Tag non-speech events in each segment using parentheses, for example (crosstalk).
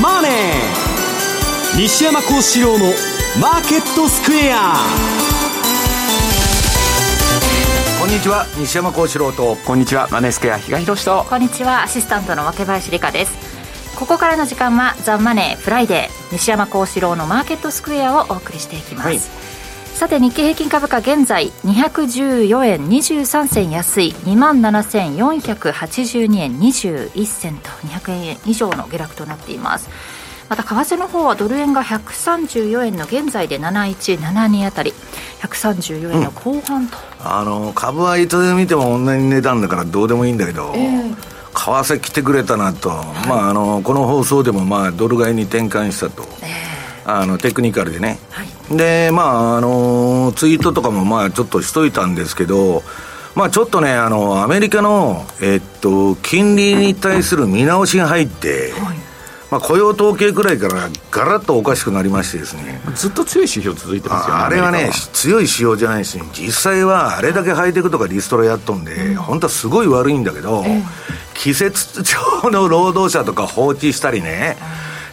マネー」西山孝四郎の「マーケットスクエア」こんにちは西山孝四郎と。こんにちはマネースクエア東広と。こんにちはアシスタントの若林理香です。ここからの時間は「ザ・マネーフライデー西山孝四郎のマーケットスクエア」をお送りしていきます、はいさて日経平均株価現在214円23銭安い2万7482円21銭と200円以上の下落となっています。また為替の方はドル円が134円の現在で7172あたり134円の後半と、うん、あの株はいつで見ても同じ値段だからどうでもいいんだけど、えー、為替来てくれたなと、はい、まあ、あのこの放送でもまあドル買いに転換したと、えー、あのテクニカルでね、はいで、まあ、あの、ツイートとかも、まあ、ちょっとしといたんですけど、まあ、ちょっとね、あの、アメリカの、えっと、金利に対する見直しが入って、はい、まあ、雇用統計くらいからガラッとおかしくなりましてですね。ずっと強い指標続いてますよね。あれはね、強い指標じゃないですね。実際はあれだけハイテクとかリストラやっとんで、うん、本当はすごい悪いんだけど、えー、季節上の労働者とか放置したりね、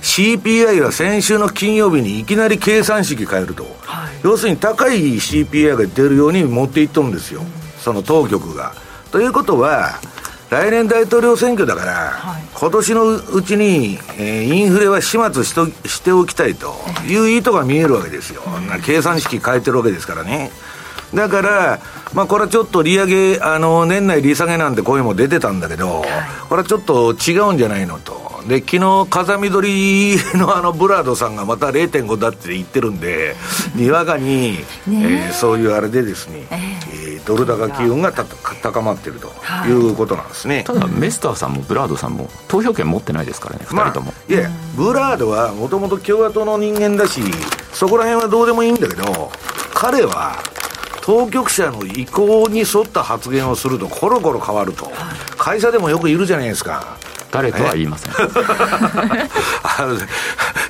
CPI は先週の金曜日にいきなり計算式変えると、はい、要するに高い CPI が出るように持っていっとるんですよ、うん、その当局が。ということは、来年大統領選挙だから、はい、今年のうちに、えー、インフレは始末しとしておきたいという意図が見えるわけですよ、うん、計算式変えてるわけですからね。だから、まあ、これはちょっと利上げ、あの年内利下げなんて声も出てたんだけど、はい、これはちょっと違うんじゃないのと。で昨日風見鶏のあのブラードさんがまた0.5だって言ってるんで、にわかに、ね。えー、そういうあれでですね、えー、えー、ドル高機運がた高まってるとい。うことなんですね、ただ、メスターさんもブラードさんも投票権持ってないですからね、2人とも。いや、ブラードはもともと共和党の人間だし、そこら辺はどうでもいいんだけど、彼は、当局者の意向に沿った発言をするとコロコロ変わると、会社でもよくいるじゃないですか。誰とは言いません。(laughs)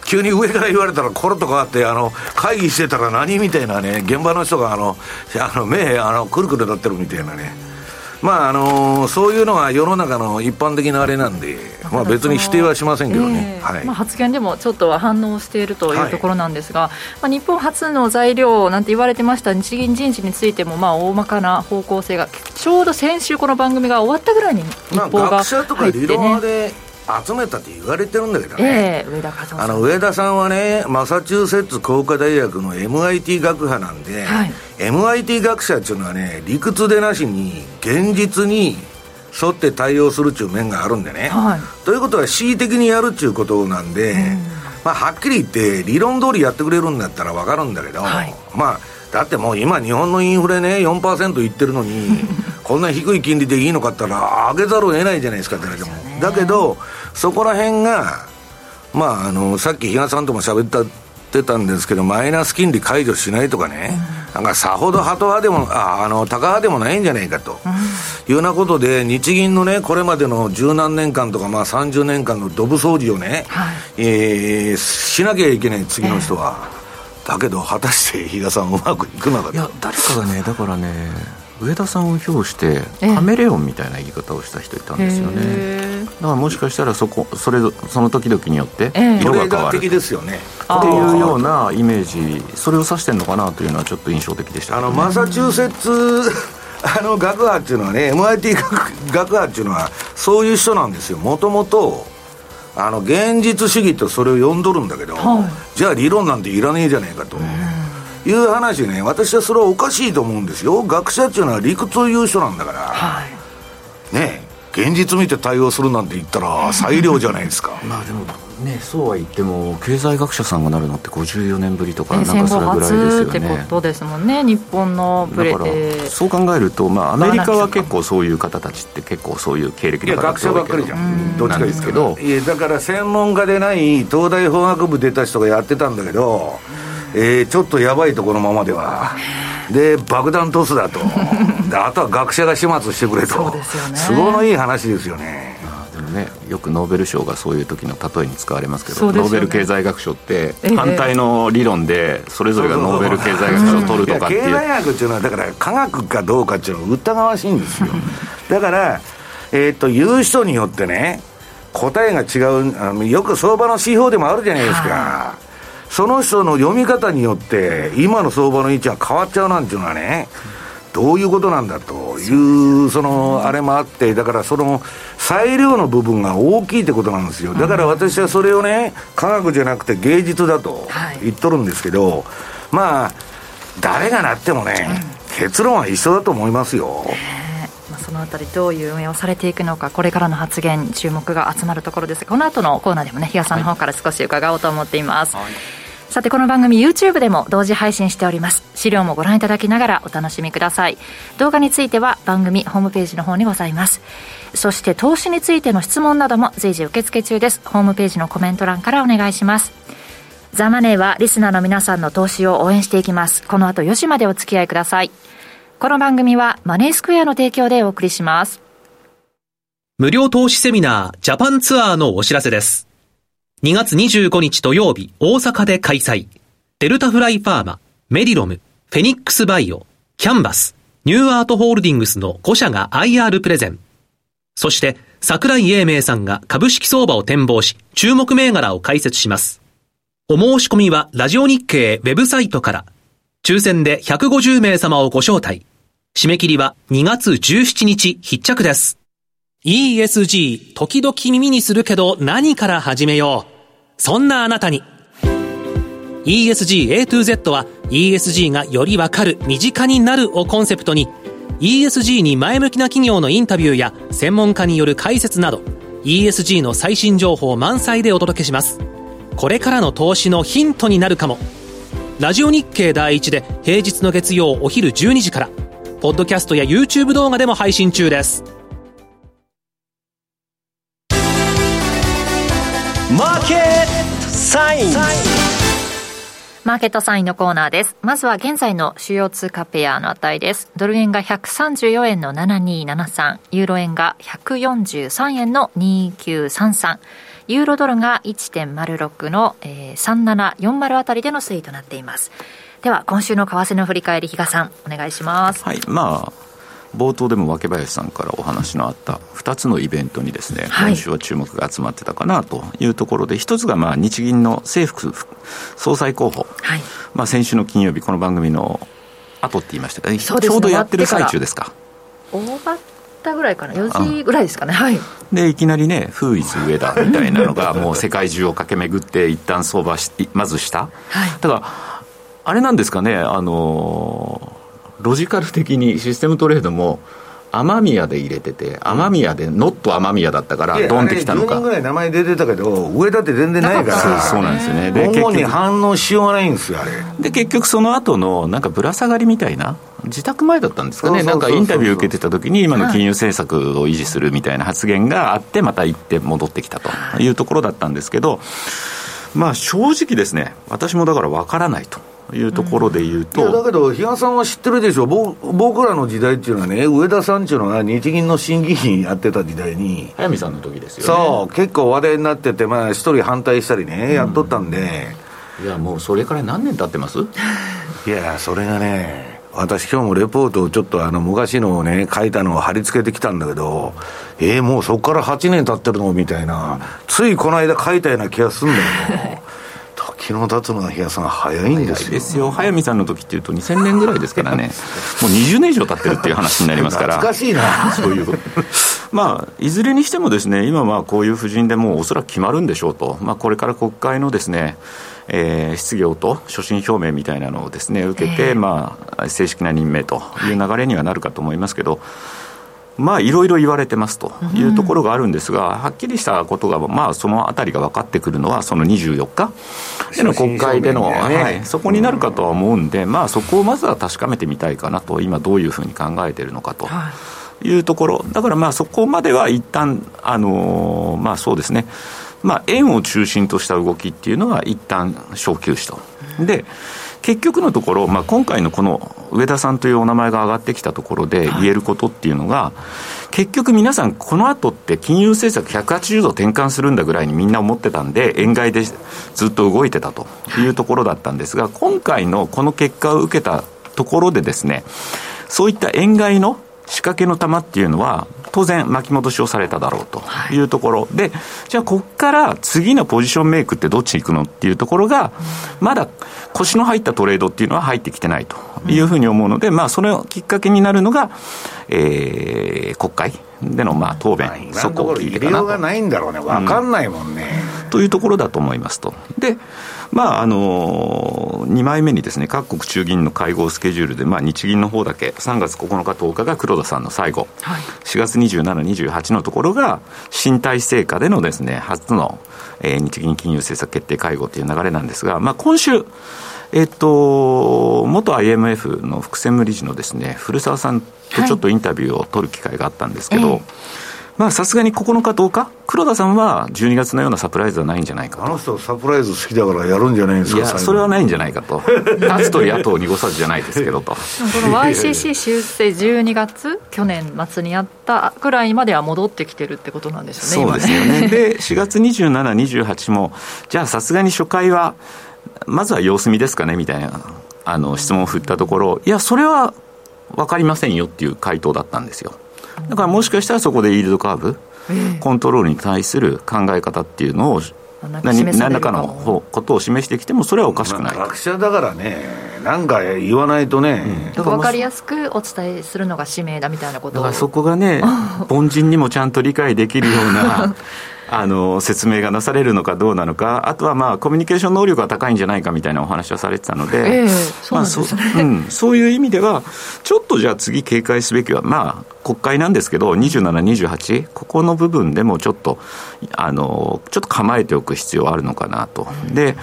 急に上から言われたらコロとかあってあの会議してたら何みたいなね現場の人があのあの目あのくるくる立ってるみたいなね。まああのー、そういうのが世の中の一般的なあれなんで、まあ、別に否定はしませんけどね、えー、はい。まあ、発言でもちょっとは反応しているというところなんですが、はい、まあ、日本初の材料なんて言われてました日銀人事についても、まあ、大まかな方向性が、ちょうど先週、この番組が終わったぐらいに日報が入って、ね、集めたって言われてるんだけどね、えー、上田あの上田さんはねマサチューセッツ工科大学の MIT 学派なんで、はい、MIT 学者っていうのはね理屈でなしに現実に沿って対応するっていう面があるんでね、はい、ということは恣意的にやるっていうことなんで、うん、まあ、はっきり言って理論通りやってくれるんだったら分かるんだけど、はい、まあだってもう今日本のインフレね4%いってるのに (laughs) こんな低い金利でいいのかって言ったら上げざるを得ないじゃないですかって言われても、だけどそこら辺がまああのさっき比嘉さんとも喋ったってたんですけどマイナス金利解除しないとかね、うん、なんかさほどハト派でもああのタカ派でもないんじゃないかと、いうようなことで日銀のねこれまでの十何年間とかまあ30年間のドブ掃除をね、はい、えー、しなきゃいけない次の人は。えーだけど果たして比嘉さんうまくいくのかいや誰かがねだからね上田さんを評してカメレオンみたいな言い方をした人いたんですよね。だからもしかしたらそこそれその時々によって色が変わる。ですよね。っていうようなイメージそれを指してるのかなというのはちょっと印象的でした、ね、あのマサチューセッツ (laughs) あの学派っていうのはね MIT 学学派っていうのはそういう人なんですよ。もともとあの現実主義とそれを呼んどるんだけど、はい、じゃあ理論なんていらねえじゃねえかと。いう話ね、私はそれはおかしいと思うんですよ。学者っていうのは理屈を言う人なんだから、はい、ね現実見て対応するなんて言ったら最良じゃないですか。まあでもね、そうは言っても経済学者さんがなるのって54年ぶりとかなんかそれぐらいですよね。ってことですもんね日本のプレだからそう考えると、まあ、アメリカは結構そういう方たちって結構そういう経歴の方学者ばっかりじゃん。どっちかですけど。いやだから専門家でない東大法学部出た人がやってたんだけど、えー、ちょっとやばいところのままでは。で爆弾トスだと。(laughs) あとは学者が始末してくれと。そうですよね。都合のいい話ですよねね、よくノーベル賞がそういう時の例えに使われますけど、ね、ノーベル経済学賞って反対の理論でそれぞれがノーベル経済学賞を取るとかっていう。経済学っていうのはだから科学かどうかっていうのは疑わしいんですよ。(laughs) だから、えーと、言う人によってね答えが違うあのよく相場の指標でもあるじゃないですか、その人の読み方によって今の相場の位置は変わっちゃうなんていうのはね、どういうことなんだという、その、あれもあって、だからその、裁量の部分が大きいってことなんですよ。だから私はそれをね、科学じゃなくて芸術だと言っとるんですけど、まあ、誰がなってもね、結論は一緒だと思いますよ。そのあたりどういう運営をされていくのかこれからの発言注目が集まるところです。この後のコーナーでもね比嘉さんの方から少し伺おうと思っています、はいさてこの番組 YouTube でも同時配信しております。資料もご覧いただきながらお楽しみください。動画については番組ホームページの方にございます。そして投資についての質問なども随時受付中です。ホームページのコメント欄からお願いします。ザ・マネーはリスナーの皆さんの投資を応援していきます。この後4時までお付き合いください。この番組はマネースクエアの提供でお送りします。無料投資セミナージャパンツアーのお知らせです。2月25日土曜日、大阪で開催。デルタフライファーマ、メディロム、フェニックスバイオ、キャンバス、ニューアートホールディングスの5社が IR プレゼン。そして、桜井英明さんが株式相場を展望し、注目銘柄を解説します。お申し込みは、ラジオ日経ウェブサイトから。抽選で150名様をご招待。締め切りは2月17日必着です。ESG、時々耳にするけど何から始めよう。そんなあなたに。ESG A to Z は ESG がよりわかる、身近になるをコンセプトに ESG に前向きな企業のインタビューや専門家による解説など ESG の最新情報満載でお届けします。これからの投資のヒントになるかも。ラジオ日経第一で平日の月曜お昼12時から、ポッドキャストや YouTube 動画でも配信中です。マーケットサインマーケットサインのコーナーです。まずは現在の主要通貨ペアの値です。ドル円が134円の7273、ユーロ円が143円の2933、ユーロドルが1.06の、えー、3740あたりでの推移となっています。では、今週の為替の振り返り、比嘉さん、お願いします。はい、まあ、冒頭でも若林さんからお話のあった2つのイベントにですね、今週は注目が集まってたかなというところで、1つがまあ日銀の政府総裁候補、はい、まあ、先週の金曜日、この番組の後って言いましたか、ね、ちょうどやってる最中ですか？終わったぐらいかな、4時ぐらいですかね、はい、でいきなりね、フーイズ上田みたいなのが、(laughs) もう世界中を駆け巡って、一旦相場し、まずした、はい、ただ、あれなんですかね、あのロジカル的にシステムトレードも雨宮で入れてて、雨宮で、ノット雨宮だったから、ドンってきたのか。10人ぐらい名前出てたけど、上だって全然ないから、そうなんですよね。で、主に反応しようがないんですよ、あれ。で、結局その後の、なんかぶら下がりみたいな、自宅前だったんですかね、なんかインタビュー受けてた時に、今の金融政策を維持するみたいな発言があって、また行って戻ってきたというところだったんですけど、まあ正直ですね、私もだから分からないと。いうところでいうと、うん、だけど、比嘉さんは知ってるでしょ、僕らの時代っていうのはね、上田さんっていうのが日銀の審議員やってた時代に、早見さんの時ですよ、ね、そう、結構話題になってて、まあ、一人反対したりね、やっとったんで、いや、もうそれから何年経ってます？いや、それがね、私、今日もレポートをちょっとあの昔のをね、書いたのを貼り付けてきたんだけど、えー、もうそこから8年経ってるの？みたいな、ついこの間書いたような気がするんだけど。(laughs) 時の経つのが日さん早いんですよ。ですよ。早見さんの時っていうと2000年ぐらいですからね。(laughs) もう20年以上経ってるっていう話になりますから。懐かしいな。そういう。まあいずれにしてもですね今はこういう布陣でもうおそらく決まるんでしょうと、まあ、これから国会のですねえー、失業と所信表明みたいなのをですね受けて、まあ、正式な任命という流れにはなるかと思いますけど、まあ、いろいろ言われてますというところがあるんですが、はっきりしたことが、まあ、そのあたりが分かってくるのは、その24日での国会での、はい、そこになるかとは思うんで、まあ、そこをまずは確かめてみたいかなと、今、どういうふうに考えているのかと。い。うところ、だからまあそこまでは一旦あのー、まあそうですね、まあ、円を中心とした動きっていうのは、一旦小休止と。で結局のところ、まあ、今回のこの上田さんというお名前が上がってきたところで言えることっていうのが、はい、結局皆さん、この後って金融政策180度転換するんだぐらいにみんな思ってたんで、円買いでずっと動いてたというところだったんですが、今回のこの結果を受けたところでですね、そういった円買いの仕掛けの玉っていうのは、当然巻き戻しをされただろうというところ、はい、で、じゃあ、ここから次のポジションメイクってどっちに行くのっていうところが、まだ腰の入ったトレードっていうのは入ってきてないというふうに思うので、まあ、それをきっかけになるのが、えー、国会でのまあ答弁、そこを聞いてかなと。がないんだろうね、分かんないもんね、うん。というところだと思いますと。でまああのー、2枚目にですね各国中銀の会合スケジュールで、まあ、日銀の方だけ3月9日10日が黒田さんの最後、はい、4月27、28のところが新体制下でのですね初の、えー、日銀金融政策決定会合という流れなんですが、まあ、今週えっと、元 IMF の副専務理事のですね古澤さんとちょっとインタビューを取る機会があったんですけど、はいえ。ーまあさすがに9日、10日、黒田さんは12月のようなサプライズはないんじゃないかと。あの人サプライズ好きだからやるんじゃないんですかいや、それはないんじゃないかと。立つ鳥後を濁さずじゃないですけどと。この YCC 修正12月、去年末にやったぐらいまでは戻ってきてるってことなんですよね、そうですよね。ねで、4月27、28も、じゃあさすがに初回は、まずは様子見ですかねみたいなあの質問を振ったところ、いや、それは分かりませんよっていう回答だったんですよ。だからもしかしたらそこでイールドカーブ、コントロールに対する考え方っていうのを何何らかのことを示してきてもそれはおかしくない、学者だからねなんか言わないとね、うん、分かりやすくお伝えするのが使命だみたいなことだからそこがね凡人にもちゃんと理解できるような (laughs) あの説明がなされるのかどうなのか、あとはまあコミュニケーション能力が高いんじゃないかみたいなお話はされてたので、そういう意味では、ちょっとじゃあ次警戒すべきは、まあ、国会なんですけど、27、28、ここの部分でもちょっと、あのちょっと構えておく必要はあるのかなと。で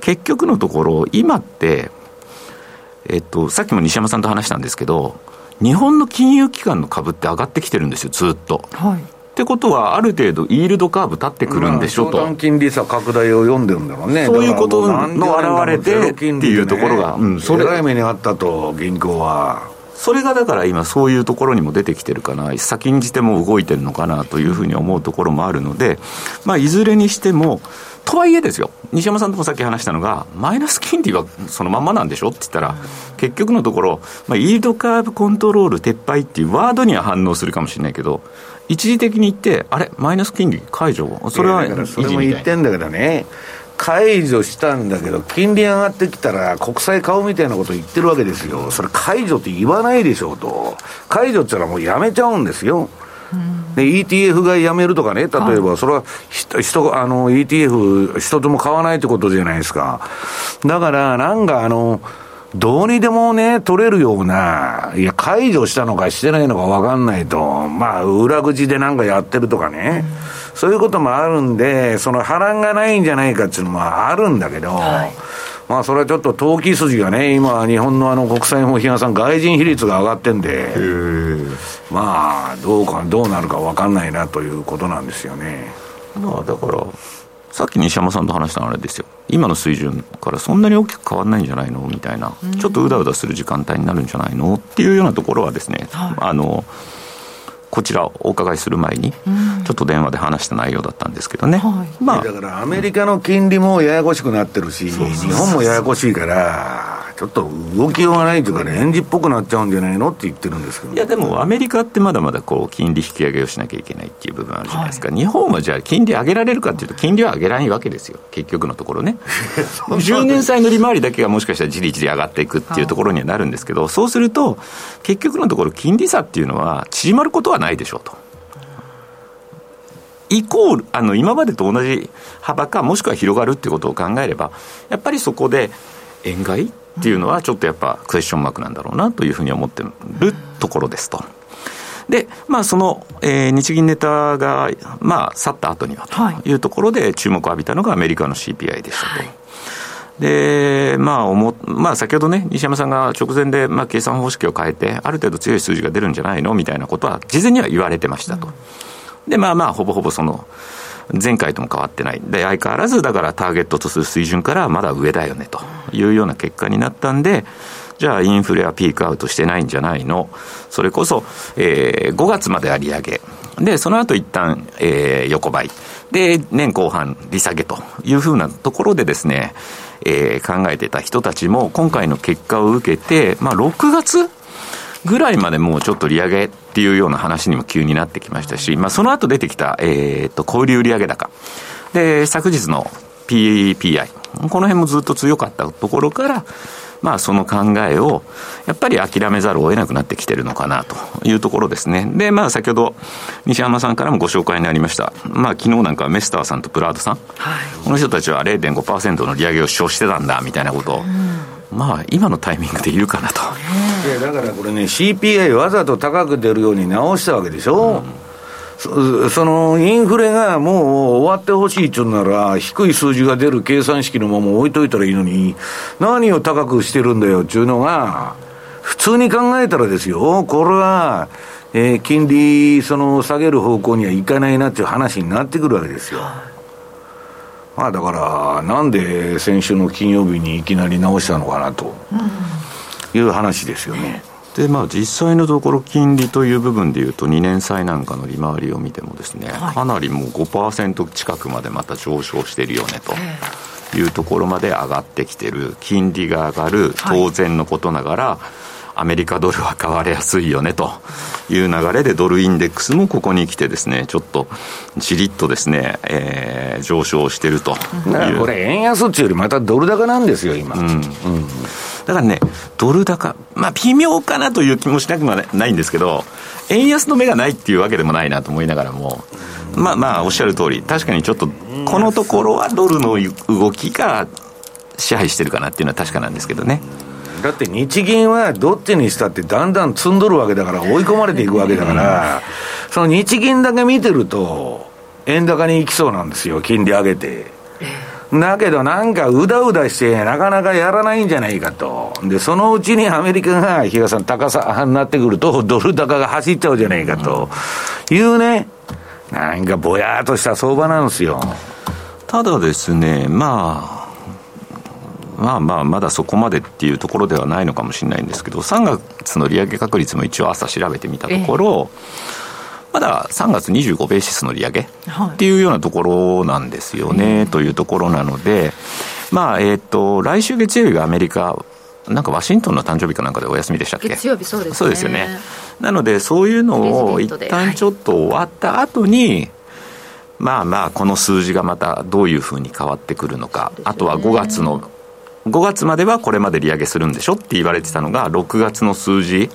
結局のところ、今って、えっと、さっきも西山さんと話したんですけど、日本の金融機関の株って上がってきてるんですよ、ずっと。はいってことは、ある程度、イールドカーブ立ってくるんでしょと。まあ、金利差拡大を読んでるんだろうね。そういうことの表れでっていうところが、うん、それ。えらい目にあったと、銀行は。それがだから今、そういうところにも出てきてるかな、先んじても動いてるのかなというふうに思うところもあるので、まあ、いずれにしても、とはいえですよ、西山さんともさっき話したのが、マイナス金利はそのまんまなんでしょって言ったら、結局のところ、まあ、イールドカーブコントロール撤廃っていうワードには反応するかもしれないけど、一時的に言って、あれ、マイナス金利解除、それはそれも言ってんだけどね。解除したんだけど、金利上がってきたら、国債買うみたいなこと言ってるわけですよ、それ、解除って言わないでしょうと、解除って言ったらもうやめちゃうんですよ。で、ETF がやめるとかね、例えば、それは人、あの、ETF、一つも買わないってことじゃないですか。だから、なんかあの、どうにでもね、取れるような、いや、解除したのかしてないのか分かんないと、まあ、裏口でなんかやってるとかね、うん、そういうこともあるんで、その波乱がないんじゃないかっていうのもあるんだけど、はい、まあ、それはちょっと投機筋がね、今、日本のあの国際法批さん、外人比率が上がってんで、まあ、どうか、どうなるか分かんないなということなんですよね。まあ、だから、さっき西山さんと話したのあれですよ、今の水準からそんなに大きく変わらないんじゃないの？みたいな、ちょっとうだうだする時間帯になるんじゃないの？っていうようなところはですね、はい、あのこちらお伺いする前に、ちょっと電話で話した内容だったんですけどね、はい、まあ、だからアメリカの金利もややこしくなってるし、日本もややこしいから、ちょっと動きようがないというか、レンジっぽくなっちゃうんじゃないのって言ってるんですけど。いや、でもアメリカってまだまだこう金利引き上げをしなきゃいけないっていう部分あるじゃないですか、はい、日本はじゃあ、金利上げられるかっていうと、金利は上げられないわけですよ、結局のところね。(laughs) 10年債の利回りだけがもしかしたらじりじり上がっていくっていうところにはなるんですけど、そうすると、結局のところ、金利差っていうのは縮まることはないでしょうと。イコール、あの、今までと同じ幅か、もしくは広がるっていうことを考えれば、やっぱりそこで、円買いっていうのは、ちょっとやっぱクエスチョンマークなんだろうなというふうに思ってるところですと。で、まあ、その、えー、日銀ネタが、まあ、去った後にはというところで注目を浴びたのがアメリカの CPI でしたと。はいで、まあ、おも、まあ、先ほどね、西山さんが直前で、まあ、計算方式を変えて、ある程度強い数字が出るんじゃないの？みたいなことは、事前には言われてましたと。うん、で、まあまあ、ほぼほぼその、前回とも変わってない。で、相変わらず、だからターゲットとする水準からまだ上だよね、というような結果になったんで、じゃあインフレはピークアウトしてないんじゃないの？それこそ、えー、5月までは利上げ。で、その後一旦、えー、横ばい。で、年後半利下げというふうなところでですね、えー、考えてた人たちも今回の結果を受けて、まあ6月ぐらいまでもうちょっと利上げっていうような話にも急になってきましたし、まあ、その後出てきた、えっ、と、小売売上高。で、昨日の PPI。この辺もずっと強かったところから、まあその考えを、やっぱり諦めざるを得なくなってきてるのかなというところですね。で、まあ先ほど西山さんからもご紹介になりました。まあ昨日なんかメスターさんとプラードさん。はい、この人たちは0.5%の利上げを主張してたんだみたいなことを、うん、まあ今のタイミングで言うかなと。いやだからこれね CPI わざと高く出るように直したわけでしょ。うんそのインフレがもう終わってほしいっていうなら、低い数字が出る計算式のまま置いといたらいいのに、何を高くしてるんだよっていうのが、普通に考えたらですよ、これは、えー、金利、その下げる方向にはいかないなっていう話になってくるわけですよ。まあだから、なんで先週の金曜日にいきなり直したのかなという話ですよね。でまあ、実際のところ、金利という部分でいうと、2年債なんかの利回りを見てもですね、はい、かなりもう5%近くまでまた上昇してるよねというところまで上がってきてる、金利が上がる、当然のことながら、はいアメリカドルは買われやすいよねという流れで、ドルインデックスもここに来てですね、ちょっとじりっとですね、えー、上昇してると。これ、円安っていうよりまたドル高なんですよ、今。うん、うんだからね、ドル高、まあ微妙かなという気もしなくもないんですけど、円安の目がないっていうわけでもないなと思いながらも、まあまあおっしゃる通り、確かにちょっと、このところはドルの動きが支配してるかなっていうのは確かなんですけどね。だって日銀はどっちにしたってだんだん積んどるわけだから追い込まれていくわけだから、その日銀だけ見てると、円高に行きそうなんですよ、金利上げて。だけどなんかうだうだしてなかなかやらないんじゃないかと。で、そのうちにアメリカが、比嘉さん高さになってくると、ドル高が走っちゃうじゃないかというね、なんかぼやーっとした相場なんですよ。ただですね、まあ、まあまあ、まだそこまでっていうところではないのかもしれないんですけど、3月の利上げ確率も一応朝調べてみたところ、まだ3月25ベーシスの利上げっていうようなところなんですよね、というところなので、まあ、えっ、と、来週月曜日がアメリカ、なんかワシントンの誕生日かなんかでお休みでしたっけ？月曜日そうですね。そうですよね。なので、そういうのを一旦ちょっと終わった後に、まあまあ、この数字がまたどういうふうに変わってくるのか、あとは5月の5月まではこれまで利上げするんでしょって言われてたのが、6月の数字、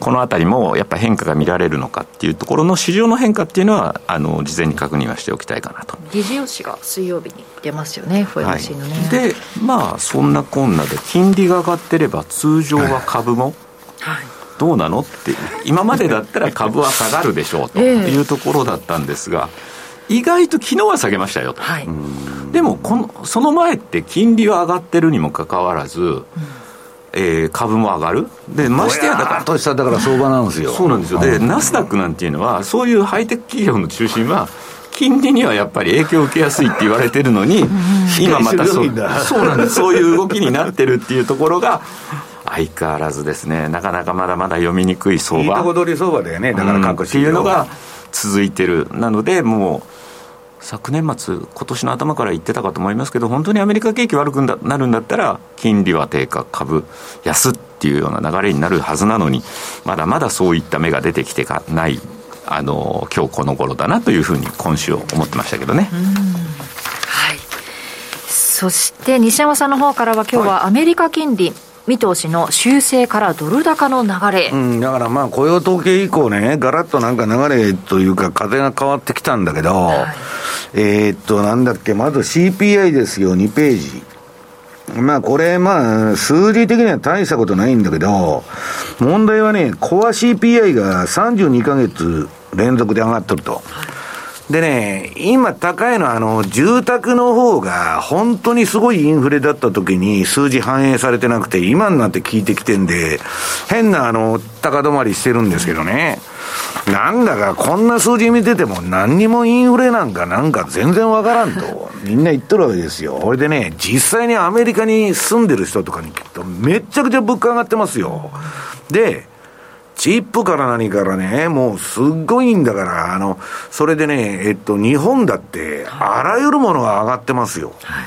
このあたりもやっぱ変化が見られるのかっていうところの市場の変化っていうのは、あの事前に確認はしておきたいかなと。議事要旨が水曜日に出ますよね、FOMC のね、はい。で、まあ、そんなこんなで、金利が上がってれば、通常は株も、はいどうなのって、今までだったら株は下がるでしょうというところだったんですが、意外と昨日は下げましたよと。はい、でもこの、その前って金利は上がってるにもかかわらず、うん。えー、株も上がる、でましてやだから、としただから相場なんですよ。そうなんですよ、で、ナスダックなんていうのは、そういうハイテク企業の中心は、金利にはやっぱり影響を受けやすいって言われてるのに、今またそうそうなんです。そういう動きになってるっていうところが、相変わらずですね、なかなかまだまだ読みにくい相場。いいとこ取り相場だよね、だから各、うん、っていうのが続いてる。なので、もう、昨年末、今年の頭から言ってたかと思いますけど、本当にアメリカ景気悪くなるんだったら、金利は低下、株安っていうような流れになるはずなのに、まだまだそういった芽が出てきてかない、あの今日この頃だなというふうに、今週思ってましたけどね。はいそして西山さんの方からは今日はアメリカ金利、はい見通しの修正からドル高の流れ、うん、だからまあ雇用統計以降ね、ガラッとなんか流れというか、風が変わってきたんだけど、はい、えー、っと、なんだっけ、まず CPI ですよ、2ページ。まあこれ、まあ、数字的には大したことないんだけど、問題はね、コア CPI が32ヶ月連続で上がってると。はいでね、今高いのは、あの、住宅の方が、本当にすごいインフレだった時に数字反映されてなくて、今になって効いてきてんで、変な、あの、高止まりしてるんですけどね。なんだか、こんな数字見てても、何にもインフレなんかなんか全然わからんと、みんな言っとるわけですよ。これでね、実際にアメリカに住んでる人とかに聞くと、めっちゃくちゃ物価上がってますよ。で、チップから何からね、もうすっごいんだから、あの、それでね、えっと、日本だって、あらゆるものが上がってますよ。は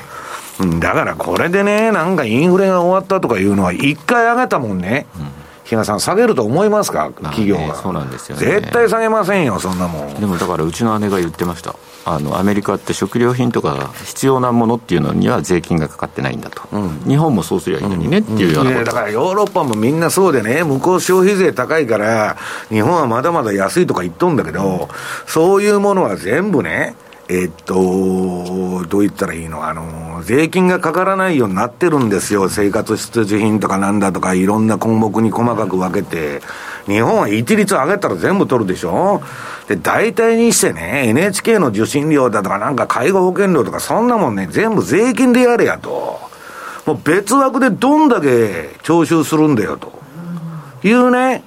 い。だからこれでね、なんかインフレが終わったとかいうのは、一回上げたもんね、比嘉さん、下げると思いますか、企業が、そうなんですよ、ね、絶対下げませんよ、そんなもん。でもだから、うちの姉が言ってました、あのアメリカって食料品とか必要なものっていうのには税金がかかってないんだと、うん、日本もそうすりゃいいのにねっていうような、うんうん、だからヨーロッパもみんなそうでね、向こう消費税高いから、日本はまだまだ安いとか言っとんだけど、そういうものは全部ね、えっと、どう言ったらいいの？あの、税金がかからないようになってるんですよ。生活必需品とかなんだとか、いろんな項目に細かく分けて。日本は一律上げたら全部取るでしょ？で、大体にしてね、NHK の受信料だとか、なんか介護保険料とか、そんなもんね、全部税金でやれやと。もう別枠でどんだけ徴収するんだよと。いうね、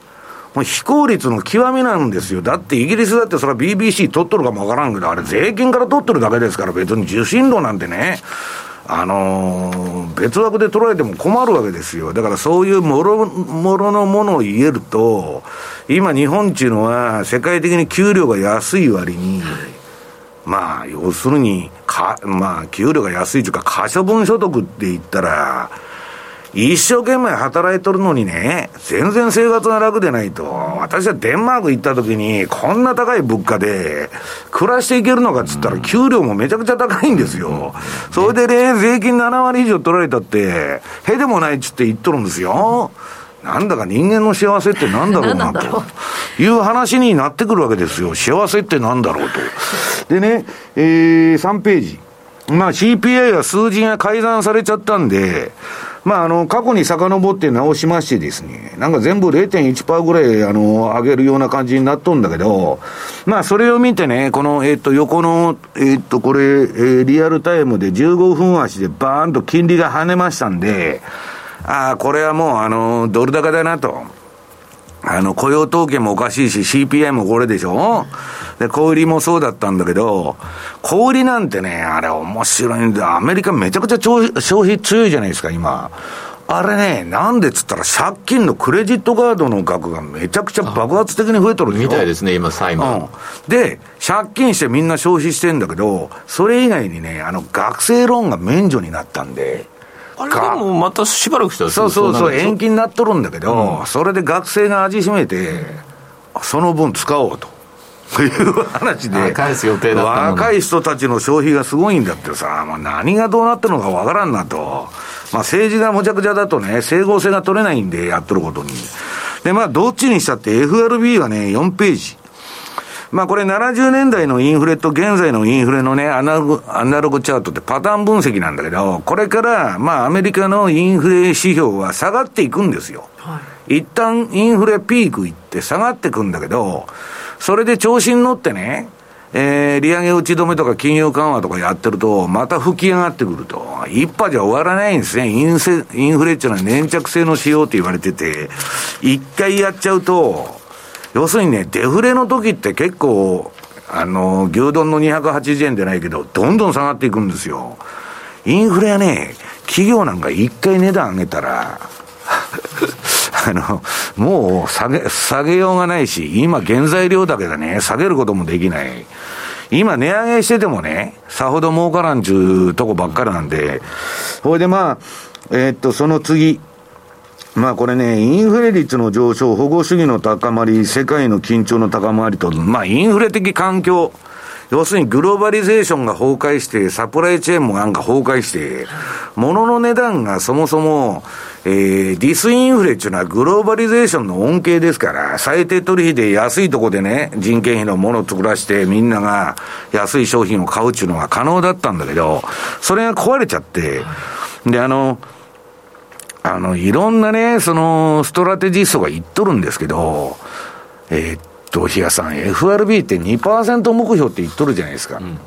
もう非効率の極みなんですよ。だってイギリスだってそれは BBC 取っとるかもわからんけど、あれ税金から取ってるだけですから、別に受信料なんてね、あのー、別枠で取られても困るわけですよ。だからそういうもろもろのものを言えると、今日本っていうのは世界的に給料が安い割に、まあ、要するに、か、まあ、給料が安いというか、可処分所得って言ったら、一生懸命働いとるのにね、全然生活が楽でないと。私はデンマーク行った時に、こんな高い物価で、暮らしていけるのかっつったら、給料もめちゃくちゃ高いんですよ。それでね、税金7割以上取られたって、へでもないっつって言っとるんですよ。なんだか人間の幸せってなんだろうなという話になってくるわけですよ。幸せってなんだろうと。でね、えー、3ページ。まあ CPI は数字が改ざんされちゃったんで、まあ、あの、過去に遡って直しましてですね、なんか全部0.1%ぐらい、あの、上げるような感じになっとんだけど、まあ、それを見てね、この、えっ、と、横の、えっ、と、これ、えー、リアルタイムで15分足でバーンと金利が跳ねましたんで、ああ、これはもう、あの、ドル高だなと。あの、雇用統計もおかしいし、CPI もこれでしょ？で、小売りもそうだったんだけど、小売りなんてね、あれ面白いんで、アメリカめちゃくちゃ消費強いじゃないですか、今。あれね、なんでっつったら、借金のクレジットカードの額がめちゃくちゃ爆発的に増えとるみたいですね、今、債務、うん。で、借金してみんな消費してんだけど、それ以外にね、あの、学生ローンが免除になったんで、あれでもまたしばらくしたらそうそうそう、延期になっとるんだけど、うん、それで学生が味しめて、その分使おうと。という話で、返す予定だ若い人たちの消費がすごいんだってさ、まあ、何がどうなってるのかわからんなと。まあ、政治がむちゃくちゃだとね、整合性が取れないんで、やっとることに。で、まあ、どっちにしたって FRB はね、4ページ。まあこれ70年代のインフレと現在のインフレのね、アナログ、アナログチャートってパターン分析なんだけど、これからまあアメリカのインフレ指標は下がっていくんですよ。はい、一旦インフレピークいって下がっていくんだけど、それで調子に乗ってね、えー、利上げ打ち止めとか金融緩和とかやってると、また吹き上がってくると。一波じゃ終わらないんですね。インセインフレっていうのは粘着性の仕様って言われてて、一回やっちゃうと、要するにね、デフレの時って結構、あの、牛丼の280円でないけど、どんどん下がっていくんですよ。インフレはね、企業なんか一回値段上げたら、あの、もう下げ、下げようがないし、今原材料だけでね、下げることもできない。今値上げしててもね、さほど儲からんちゅうとこばっかりなんで、ほいでまあ、えー、っと、その次、まあこれね、インフレ率の上昇、保護主義の高まり、世界の緊張の高まりと、まあインフレ的環境、要するにグローバリゼーションが崩壊して、サプライチェーンもなんか崩壊して、物の値段がそもそも、えー、ディスインフレっていうのはグローバリゼーションの恩恵ですから、最低取引で安いとこでね、人件費のものを作らしてみんなが安い商品を買うっていうのは可能だったんだけど、それが壊れちゃって、で、あの、あの、いろんなね、その、ストラテジストが言っとるんですけど、えー、っと、比嘉さん、FRB って2%目標って言っとるじゃないですか。うん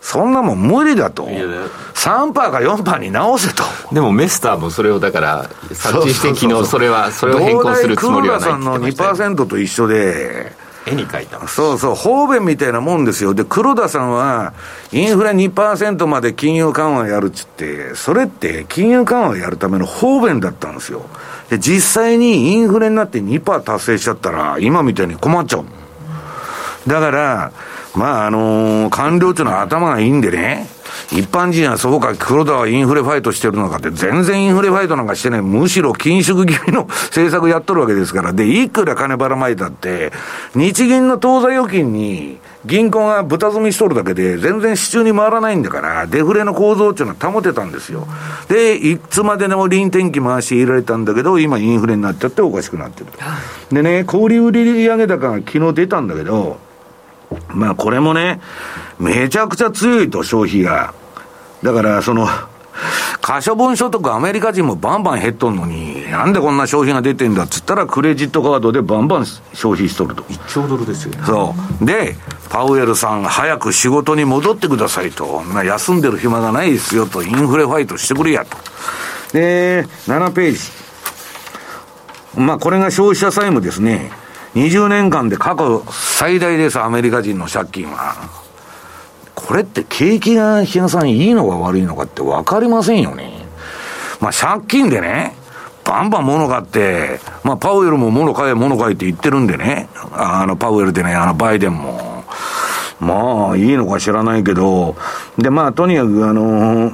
そんなもん無理だと。3%か4%に直せと。でもメスターもそれをだから、察知して昨日それは、それを変更するつもりはないって言ってまさんの2%と一緒で、絵に描いたそうそう、方便みたいなもんですよ。で、黒田さんは、インフレ2%まで金融緩和やるっつって、それって金融緩和やるための方便だったんですよ。で、実際にインフレになって2%達成しちゃったら、今みたいに困っちゃう。だから、まあ、あのー、官僚っていうのは頭がいいんでね、一般人はそうか、黒田はインフレファイトしてるのかって、全然インフレファイトなんかしてない。むしろ緊縮気味の政策やっとるわけですから。で、いくら金ばらまいたって、日銀の当座預金に、銀行が豚積みしとるだけで、全然支柱に回らないんだから、デフレの構造っていうのは保てたんですよ。で、いつまででも臨転機回し入れられたんだけど、今インフレになっちゃっておかしくなってる。でね、小売売上高が昨日出たんだけど、まあこれもね、めちゃくちゃ強いと、消費が。だから、その、可処分所得アメリカ人もバンバン減っとんのに、なんでこんな消費が出てんだっつったら、クレジットカードでバンバン消費しとると。1兆ドルですよね。そう。で、パウエルさん、早く仕事に戻ってくださいと。まあ、休んでる暇がないですよと。インフレファイトしてくれやと。で、7ページ。まあ、これが消費者債務ですね。20年間で過去最大です、アメリカ人の借金は。これって景気が、日野さん、いいのか悪いのかって分かりませんよね。まあ、借金でね、バンバン物買って、まあ、パウエルも物買え、物買えって言ってるんでね、あの、パウエルでね、あの、バイデンも。まあ、いいのか知らないけど、で、まあ、とにかく、あの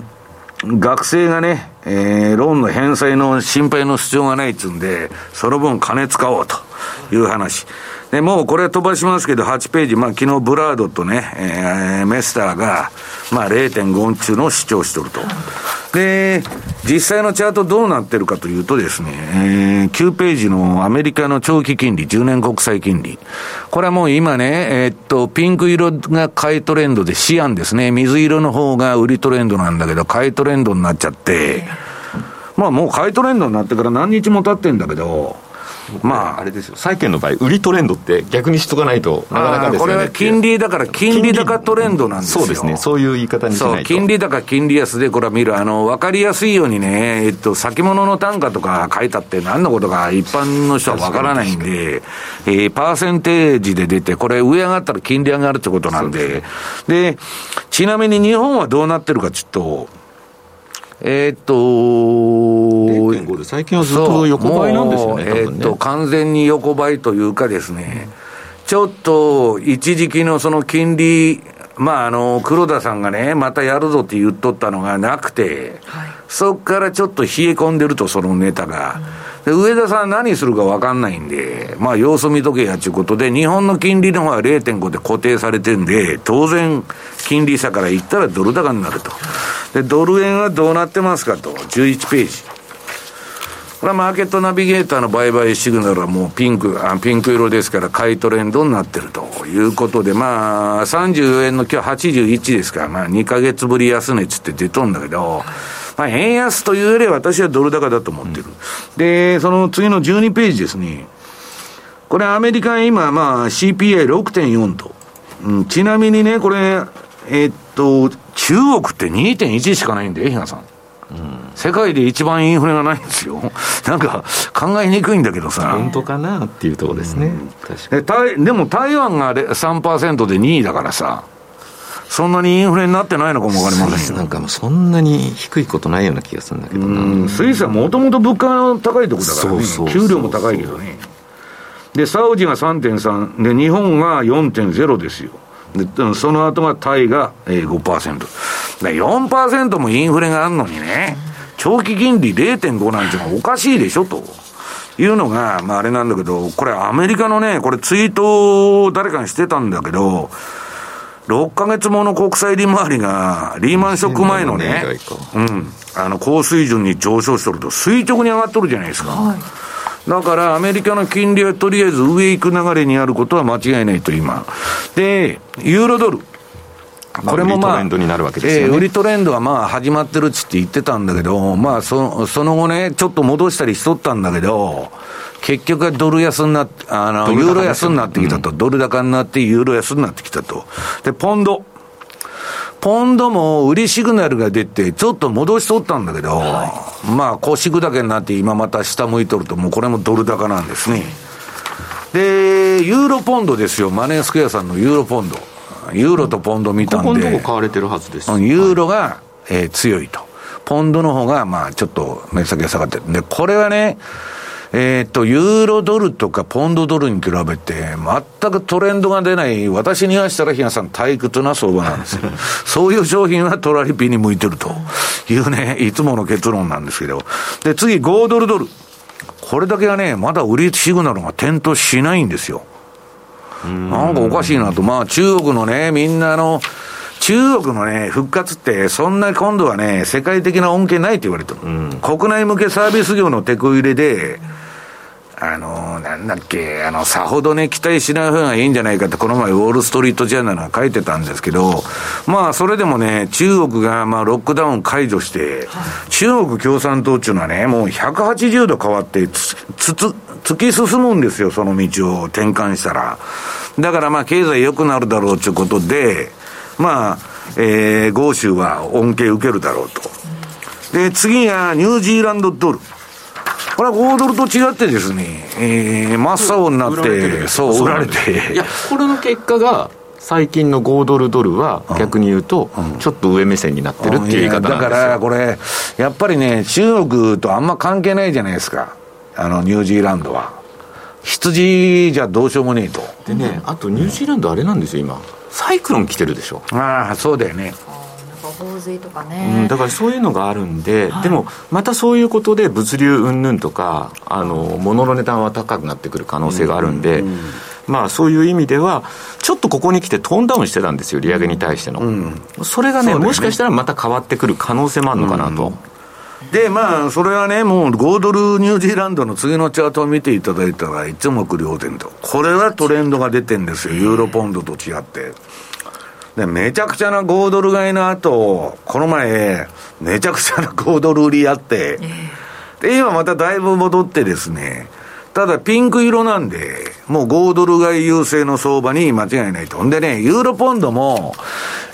学生がね、えー、ローンの返済の心配の必要がないっつうんで、その分金使おうという話。で、もうこれ飛ばしますけど、8ページ、まあ昨日ブラードとね、えー、メスターが、まあ0.5中の主張しとると。で、実際のチャートどうなってるかというとですね、えー、9ページのアメリカの長期金利、10年国債金利。これはもう今ね、えー、っと、ピンク色が買いトレンドでシアンですね。水色の方が売りトレンドなんだけど、買いトレンドになっちゃって、まあもう買いトレンドになってから何日も経ってんだけど、まあ、あれですよ、債券の場合、売りトレンドって逆にしとかないとなかなかですよ、ね、これは金利だから、金利高トレンドなんですよ。そうですね、そういう言い方にしないと。金利高、金利安で、これは見る、あの、わかりやすいようにね、えっと、先物の単価とか書いたって何のことか一般の人はわからないんで、えー、パーセンテージで出て、これ上上がったら金利上がるってことなんで、で、ね、ちなみに日本はどうなってるかちょっと、えー、っと、0.5で最近はずっと横ばいなんですよね、ね。えー、っと、完全に横ばいというかですね、ちょっと一時期のその金利、まあ、あの、黒田さんがね、またやるぞって言っとったのがなくて、はい、そこからちょっと冷え込んでると、そのネタが。で上田さん何するか分かんないんで、まあ様子見とけやということで、日本の金利の方は0.5で固定されてるんで、当然、金利差から言ったらドル高になると。で、ドル円はどうなってますかと、11ページ。これはマーケットナビゲーターの売買シグナルはもうピンク、あピンク色ですから買いトレンドになってるということで、まあ、34円の今日81ですから、まあ2ヶ月ぶり安値つって出とんだけど、まあ円安というよりは私はドル高だと思ってる。うん、で、その次の12ページですね。これアメリカ今、まあ CPI6.4 と。うん、ちなみにね、これ、えー、っと、中国って2.1しかないんで、比嘉さん。うん、世界で一番インフレがないんですよ。(laughs) なんか考えにくいんだけどさ。本当かなっていうところですね。うん、ででも台湾が3%で2位だからさ。そんなにインフレになってないのかもわかりませんスイスなんかもそんなに低いことないような気がするんだけどな。スイスはもともと物価が高いところだからね。給料も高いけどね。で、サウジが3.3、で、日本が4.0ですよ。で、その後がタイが5%。で4%もインフレがあるのにね、長期金利0.5なんてのはおかしいでしょと。いうのが、まああれなんだけど、これアメリカのね、これツイートを誰かにしてたんだけど、6ヶ月もの国債利回りが、リーマンショック前のね、うん、あの、高水準に上昇しとると、垂直に上がっとるじゃないですか。はいだからアメリカの金利はとりあえず上行く流れにあることは間違いないと今。で、ユーロドル。これもまあ、売りトレンドになるわけですよ、ね、えー、売りトレンドはまあ始まってるっつって言ってたんだけど、まあそその後ね、ちょっと戻したりしとったんだけど、結局はドル安になって、あの、ユーロ安になってきたと、ドル高になってユーロ安になってきたと。で、ポンド。ポンドも売りシグナルが出て、ちょっと戻しとったんだけど、はい、まあ、腰砕けになって、今また下向いとると、もうこれもドル高なんですね。で、ユーロポンドですよ、マネースクエアさんのユーロポンド。ユーロとポンド見たんで。ポンド買われてるはずです。ユーロが、えー、強いと。ポンドの方が、まあ、ちょっと目先が下がってる。で、これはね、えっ、と、ユーロドルとかポンドドルに比べて、全くトレンドが出ない、私にはしたら、比嘉さん、退屈な相場なんですよ。(laughs) そういう商品はトラリピに向いてるというね、いつもの結論なんですけど。で、次、5ドルドル。これだけはね、まだ売りシグナルが点灯しないんですよ。なんかおかしいなと。まあ、中国のね、みんなの、中国のね、復活って、そんなに今度はね、世界的な恩恵ないって言われてる。国内向けサービス業のテこ入れで、あの、なんだっけ、あの、さほどね、期待しない方がいいんじゃないかって、この前、ウォール・ストリート・ジャーナルが書いてたんですけど、まあ、それでもね、中国が、まあ、ロックダウン解除して、中国共産党っていうのはね、もう180度変わって、つ、つ、つ、突き進むんですよ、その道を転換したら。だからまあ、経済良くなるだろうということで、まあ、えー、豪州は恩恵受けるだろうと。で、次がニュージーランドドル。これは5ドルと違ってですね、えー、真っ青になって、そう、売られて。いや、これの結果が、最近の5ドルドルは逆に言うと、ちょっと上目線になってるっていう言い方だからこれ、やっぱりね、中国とあんま関係ないじゃないですか、あのニュージーランドは。羊じゃどうしようもねえと。でね、あとニュージーランド、あれなんですよ、今、サイクロン来てるでしょ。ああ、そうだよね。洪水とかね、うん、だからそういうのがあるんで、はい、でもまたそういうことで物流云々とかあの物の値段は高くなってくる可能性があるんで、うんうん、まあそういう意味ではちょっとここに来てトーンダウンしてたんですよ利上げに対しての、それがね、ね、もしかしたらまた変わってくる可能性もあるのかなと。で、まあ、それはね、もう5ドルニュージーランドの次のチャートを見ていただいたら、一目瞭然と。これはトレンドが出てるんですよ、ユーロポンドと違って。で、めちゃくちゃな5ドル買いの後、この前、めちゃくちゃな5ドル売りあって、で、今まただいぶ戻ってですね、ただピンク色なんで、もう5ドル買い優勢の相場に間違いないと。んでね、ユーロポンドも、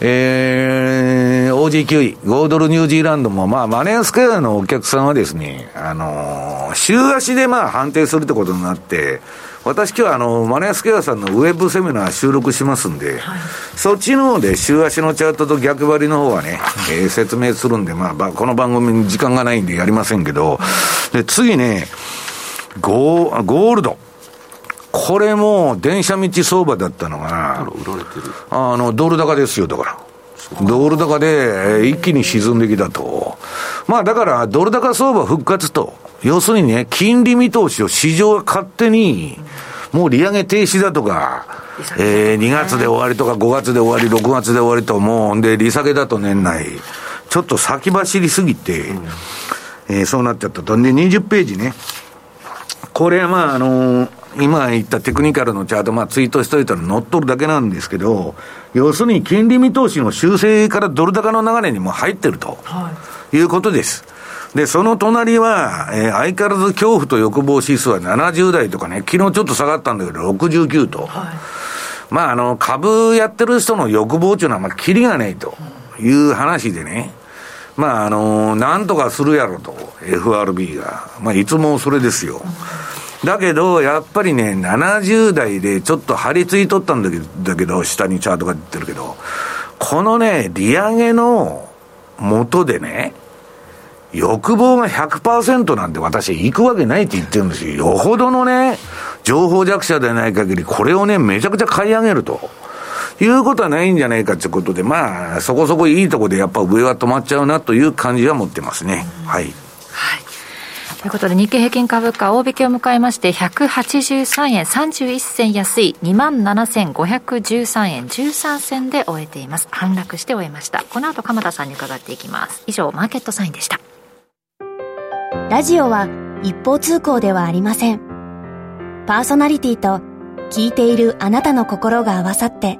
えー、OG9 位、5ドルニュージーランドも、まあ、マネースクエアのお客さんはですね、あのー、週足でまあ判定するってことになって、私今日あの、マネースケアさんのウェブセミナー収録しますんで、はい、そっちの方で週足のチャートと逆張りの方はね、えー、説明するんで、まあ、この番組に時間がないんでやりませんけど、で、次ね、ゴー、ゴールド。これも電車道相場だったのが、あの、ドル高ですよ、だから。ドル高で一気に沈んできたと。まあだから、ドル高相場復活と。要するにね、金利見通しを市場が勝手に、もう利上げ停止だとか、えー、2月で終わりとか5月で終わり、6月で終わりと、もう、で、利下げだと年内、ちょっと先走りすぎて、うん、えー、そうなっちゃったと。で、20ページね。これはまあ、あのー、今言ったテクニカルのチャート、まあ、ツイートしといたら乗っ取るだけなんですけど、要するに金利見通しの修正からドル高の流れにも入ってると、はい、いうことです。で、その隣は、えー、相変わらず恐怖と欲望指数は70代とかね、昨日ちょっと下がったんだけど、69と。はい、まあ、あの、株やってる人の欲望っていうのは、まあ、キリがないという話でね。まあ、あの、なんとかするやろと、FRB が。まあ、いつもそれですよ。だけど、やっぱりね、70代でちょっと張り付いとったんだけど、だけど下にチャートが出てるけど、このね、利上げの元でね、欲望が100%なんて私行くわけないって言ってるんですよ。よほどのね、情報弱者でない限り、これをね、めちゃくちゃ買い上げると。いうことはないんじゃないかということで、まあ、そこそこいいところでやっぱ上は止まっちゃうなという感じは持ってますね。はい。はい。ということで、日経平均株価、大引けを迎えまして、183円31銭安い、27,513円13銭で終えています。反落して終えました。この後、鎌田さんに伺っていきます。以上、マーケットサインでした。ラジオは一方通行ではありません。パーソナリティと聞いているあなたの心が合わさって、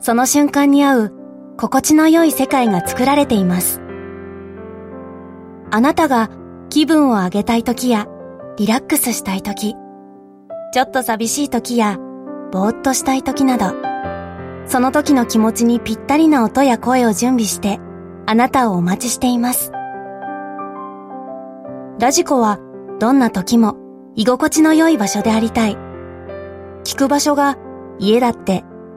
その瞬間に合う心地の良い世界が作られています。あなたが気分を上げたい時やリラックスしたい時、ちょっと寂しい時やぼーっとしたい時など、その時の気持ちにぴったりな音や声を準備してあなたをお待ちしています。ラジコはどんな時も居心地の良い場所でありたい。聞く場所が家だって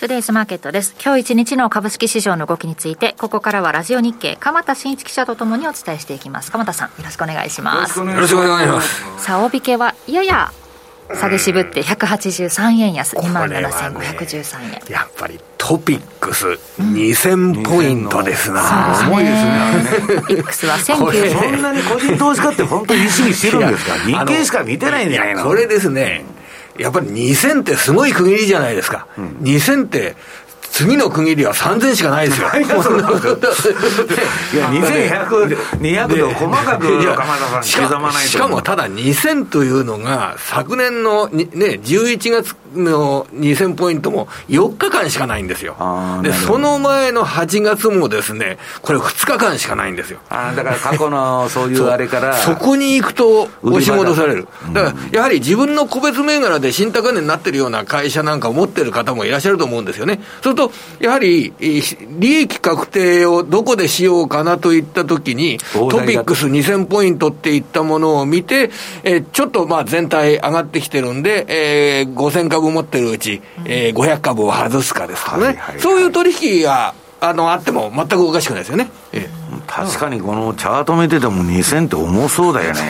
トゥデイズマーケットです。今日一日の株式市場の動きについて、ここからはラジオ日経、鎌田新一記者とともにお伝えしていきます。鎌田さん、よろしくお願いします。よろしくお願いします。さあ、大引けは、やや下げ渋って183円安、2万7513円、ね。やっぱりトピックス。2000ポイントですな、うん、重いですね。トピックスは1900そんなに個人投資家って本当に意識してるんですか？日経しか見てないんじゃないのこれですねやっぱり2000ってすごい区切りじゃないですか。うん、2000って次の区切りは3000しかないですよ。(laughs) いや、2100、(laughs) 200と細かくしかもただ2000というのが、昨年のね、11月の2000ポイントも4日間しかないんですよ。で、その前の8月もですね、これ2日間しかないんですよ。あだから過去のそういうあれからそ。そこに行くと押し戻される。だから、やはり自分の個別銘柄で新高値になってるような会社なんかを持ってる方もいらっしゃると思うんですよね。それと、やはり、利益確定をどこでしようかなといったときに、トピックス2000ポイントっていったものを見て、えー、ちょっとまあ全体上がってきてるんで、えー、5000株持ってるうち、えー、500株を外すかですかね、はいはいはい、そういう取引があのあっても全くおかしくないですよね。ええ確かにこのチャート見てても2000って重そうだよね。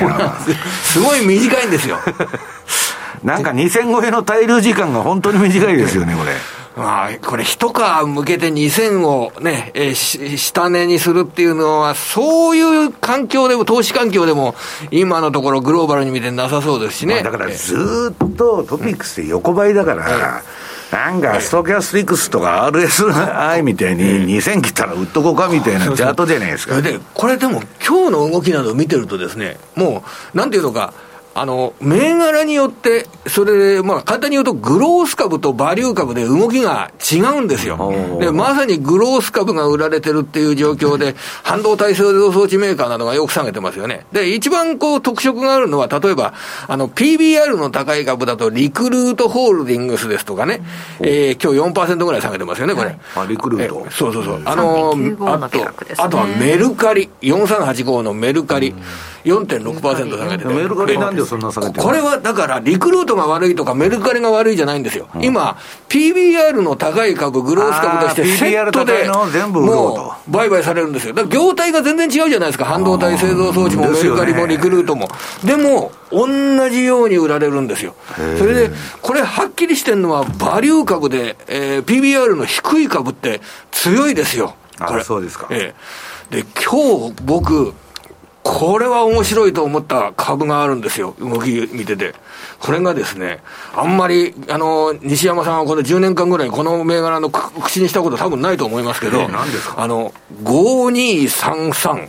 すごい短いんですよ。(laughs) なんか2000超えの滞留時間が本当に短いですよね、これ。(laughs) まあ、これ一皮向けて2000をね、えー、下値にするっていうのは、そういう環境でも、投資環境でも、今のところグローバルに見てなさそうですしね。だからずっとトピックスって横ばいだから、なんか、ストキャスティクスとか RSI みたいに2000切ったら売っとこうかみたいなチャートじゃないですか。で、これでも今日の動きなどを見てるとですね、もう、なんていうのか、あの、銘柄によって、それで、まあ、簡単に言うと、グロース株とバリュー株で動きが違うんですよ。で、まさにグロース株が売られてるっていう状況で、(laughs) 半導体製造装置メーカーなどがよく下げてますよね。で、一番こう特色があるのは、例えば、あの、PBR の高い株だと、リクルートホールディングスですとかね、えー、今日4%ぐらい下げてますよね、これ。あ、リクルート。そうそうそう。あの、あと、あとはメルカリ、4385のメルカリ。4.6%下げてて。メルカリなんでそんな下げてこれはだから、リクルートが悪いとか、メルカリが悪いじゃないんですよ。うん、今、PBR の高い株、グロース株として、セットで、もう、売買されるんですよ。だから業態が全然違うじゃないですか。半導体製造装置もメルカリもリクルートも。でも、同じように売られるんですよ。それで、これはっきりしてるのは、バリュー株で、えー、PBR の低い株って強いですよ。これ。そうですか。えー、で、今日僕、これは面白いと思った株があるんですよ、動き見てて。これがですね、あんまり、あの、西山さんはこの10年間ぐらいこの銘柄の口にしたこと多分ないと思いますけど、あの、5233。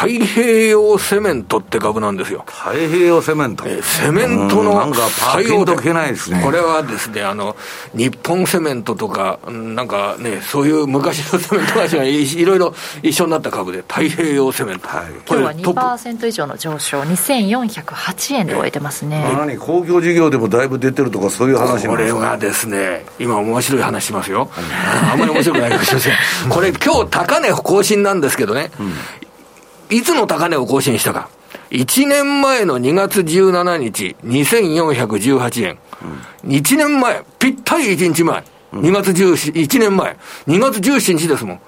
太平洋セメントって株なんですよ。太平洋セメント、えー、セメントのなんかパとけないですね。これはですね、あの、日本セメントとか、なんかね、そういう昔のセメント会社がいろいろ一緒になった株で、太平洋セメント。はい、今日は2%以上の上昇、2408円で終えてますね。えー、何？公共事業でもだいぶ出てるとか、そういう話これはですね、今面白い話しますよ。あんまり面白くないかもしれません。これ今日高値更新なんですけどね、うんいつの高値を更新したか。1年前の2月17日、2418円。うん、1年前、ぴったり1日前。2月17、1年前。2月17日ですもん。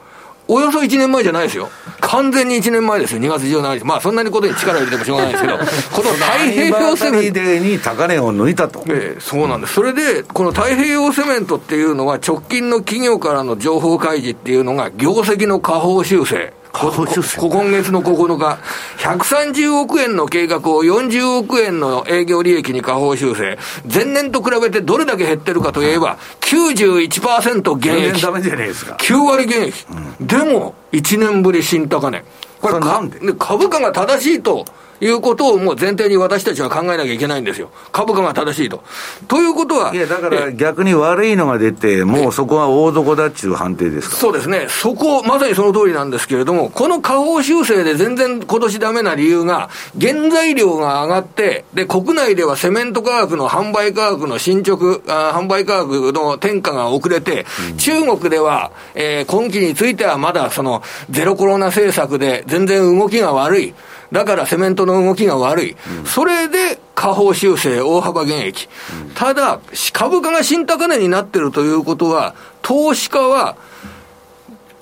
およそ1年前じゃないですよ。完全に1年前ですよ、2月17日。まあ、そんなにことに力入れてもしょうがないですけど、(laughs) この太平洋セメント。に高値を抜いたと。ええ、そうなんです。それで、この太平洋セメントっていうのは、直近の企業からの情報開示っていうのが、業績の下方修正。今月の9日、130億円の計画を40億円の営業利益に下方修正。前年と比べてどれだけ減ってるかといえば、91%減益。ダメじゃないですか。9割減益。うん、でも、1年ぶり新高値。これなんで株価が正しいということをもう前提に私たちは考えなきゃいけないんですよ。株価が正しいと。ということは。いや、だから逆に悪いのが出て、もうそこは大底だっちゅう判定ですか？そうですね。そこ、まさにその通りなんですけれども、この下方修正で全然今年ダメな理由が、原材料が上がって、で、国内ではセメント価格の販売価格の進捗、あ販売価格の転嫁が遅れて、うん、中国では、えー、今期についてはまだそのゼロコロナ政策で全然動きが悪い。だからセメントの動きが悪い。うん、それで下方修正、大幅減益。うん、ただ、株価が新高値になってるということは、投資家は、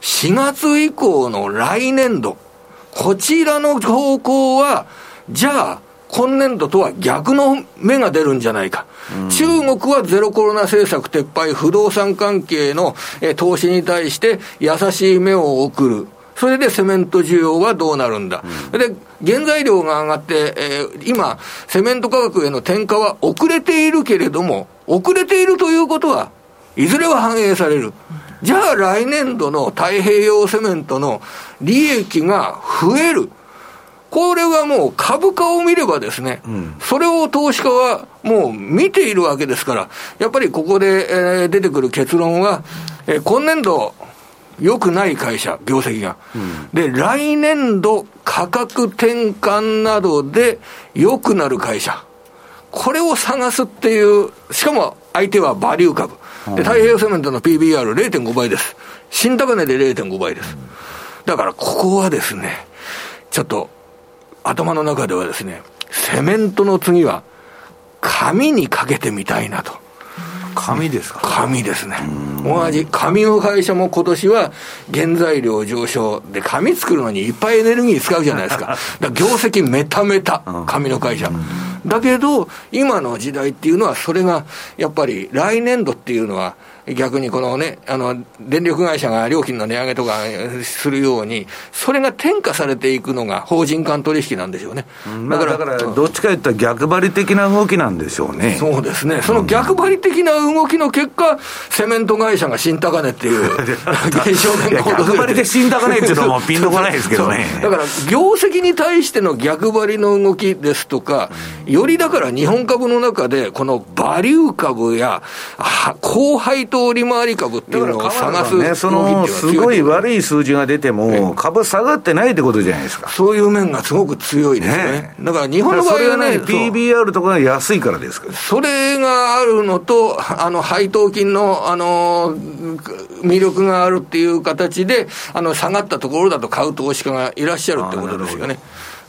4月以降の来年度、こちらの方向は、じゃあ、今年度とは逆の目が出るんじゃないか。うん、中国はゼロコロナ政策撤廃、不動産関係の、え投資に対して優しい目を送る。それでセメント需要はどうなるんだ。うん、で、原材料が上がって、えー、今、セメント価格への転嫁は遅れているけれども、遅れているということは、いずれは反映される。じゃあ来年度の太平洋セメントの利益が増える。これはもう株価を見ればですね、うん、それを投資家はもう見ているわけですから、やっぱりここで、えー、出てくる結論は、えー、今年度、良くない会社、業績が。うん、で、来年度価格転換などで良くなる会社。これを探すっていう、しかも相手はバリュー株。で、太平洋セメントの PBR0.5 倍です。新高値で0.5倍です。だからここはですね、ちょっと頭の中ではですね、セメントの次は紙にかけてみたいなと。紙ですか？紙ですね。同じ、紙の会社も今年は原材料上昇で、紙作るのにいっぱいエネルギー使うじゃないですか。(laughs) だ業績メタメタ、紙の会社。だけど、今の時代っていうのは、それが、やっぱり来年度っていうのは、逆にこのね、あの、電力会社が料金の値上げとかするように、それが転嫁されていくのが法人間取引なんでしょうね。だから、だからどっちか言ったら逆張り的な動きなんでしょうね。そうですね。その逆張り的な動きの結果、セメント会社が新高値っていう (laughs) 現象が逆張りで新高値っていうのはピンとこないですけどね。だから、業績に対しての逆張りの動きですとか、よりだから日本株の中で、このバリュー株や、高配当利回り株っていうのを探す、ね、そのすごい悪い数字が出ても、株下がってないってことじゃないですか。そういう面がすごく強いですね。ねだから日本の場合はね、PBR とかが安いからですかそれがあるのと、あの配当金のあの魅力があるっていう形で、あの下がったところだと買う投資家がいらっしゃるってことですよね。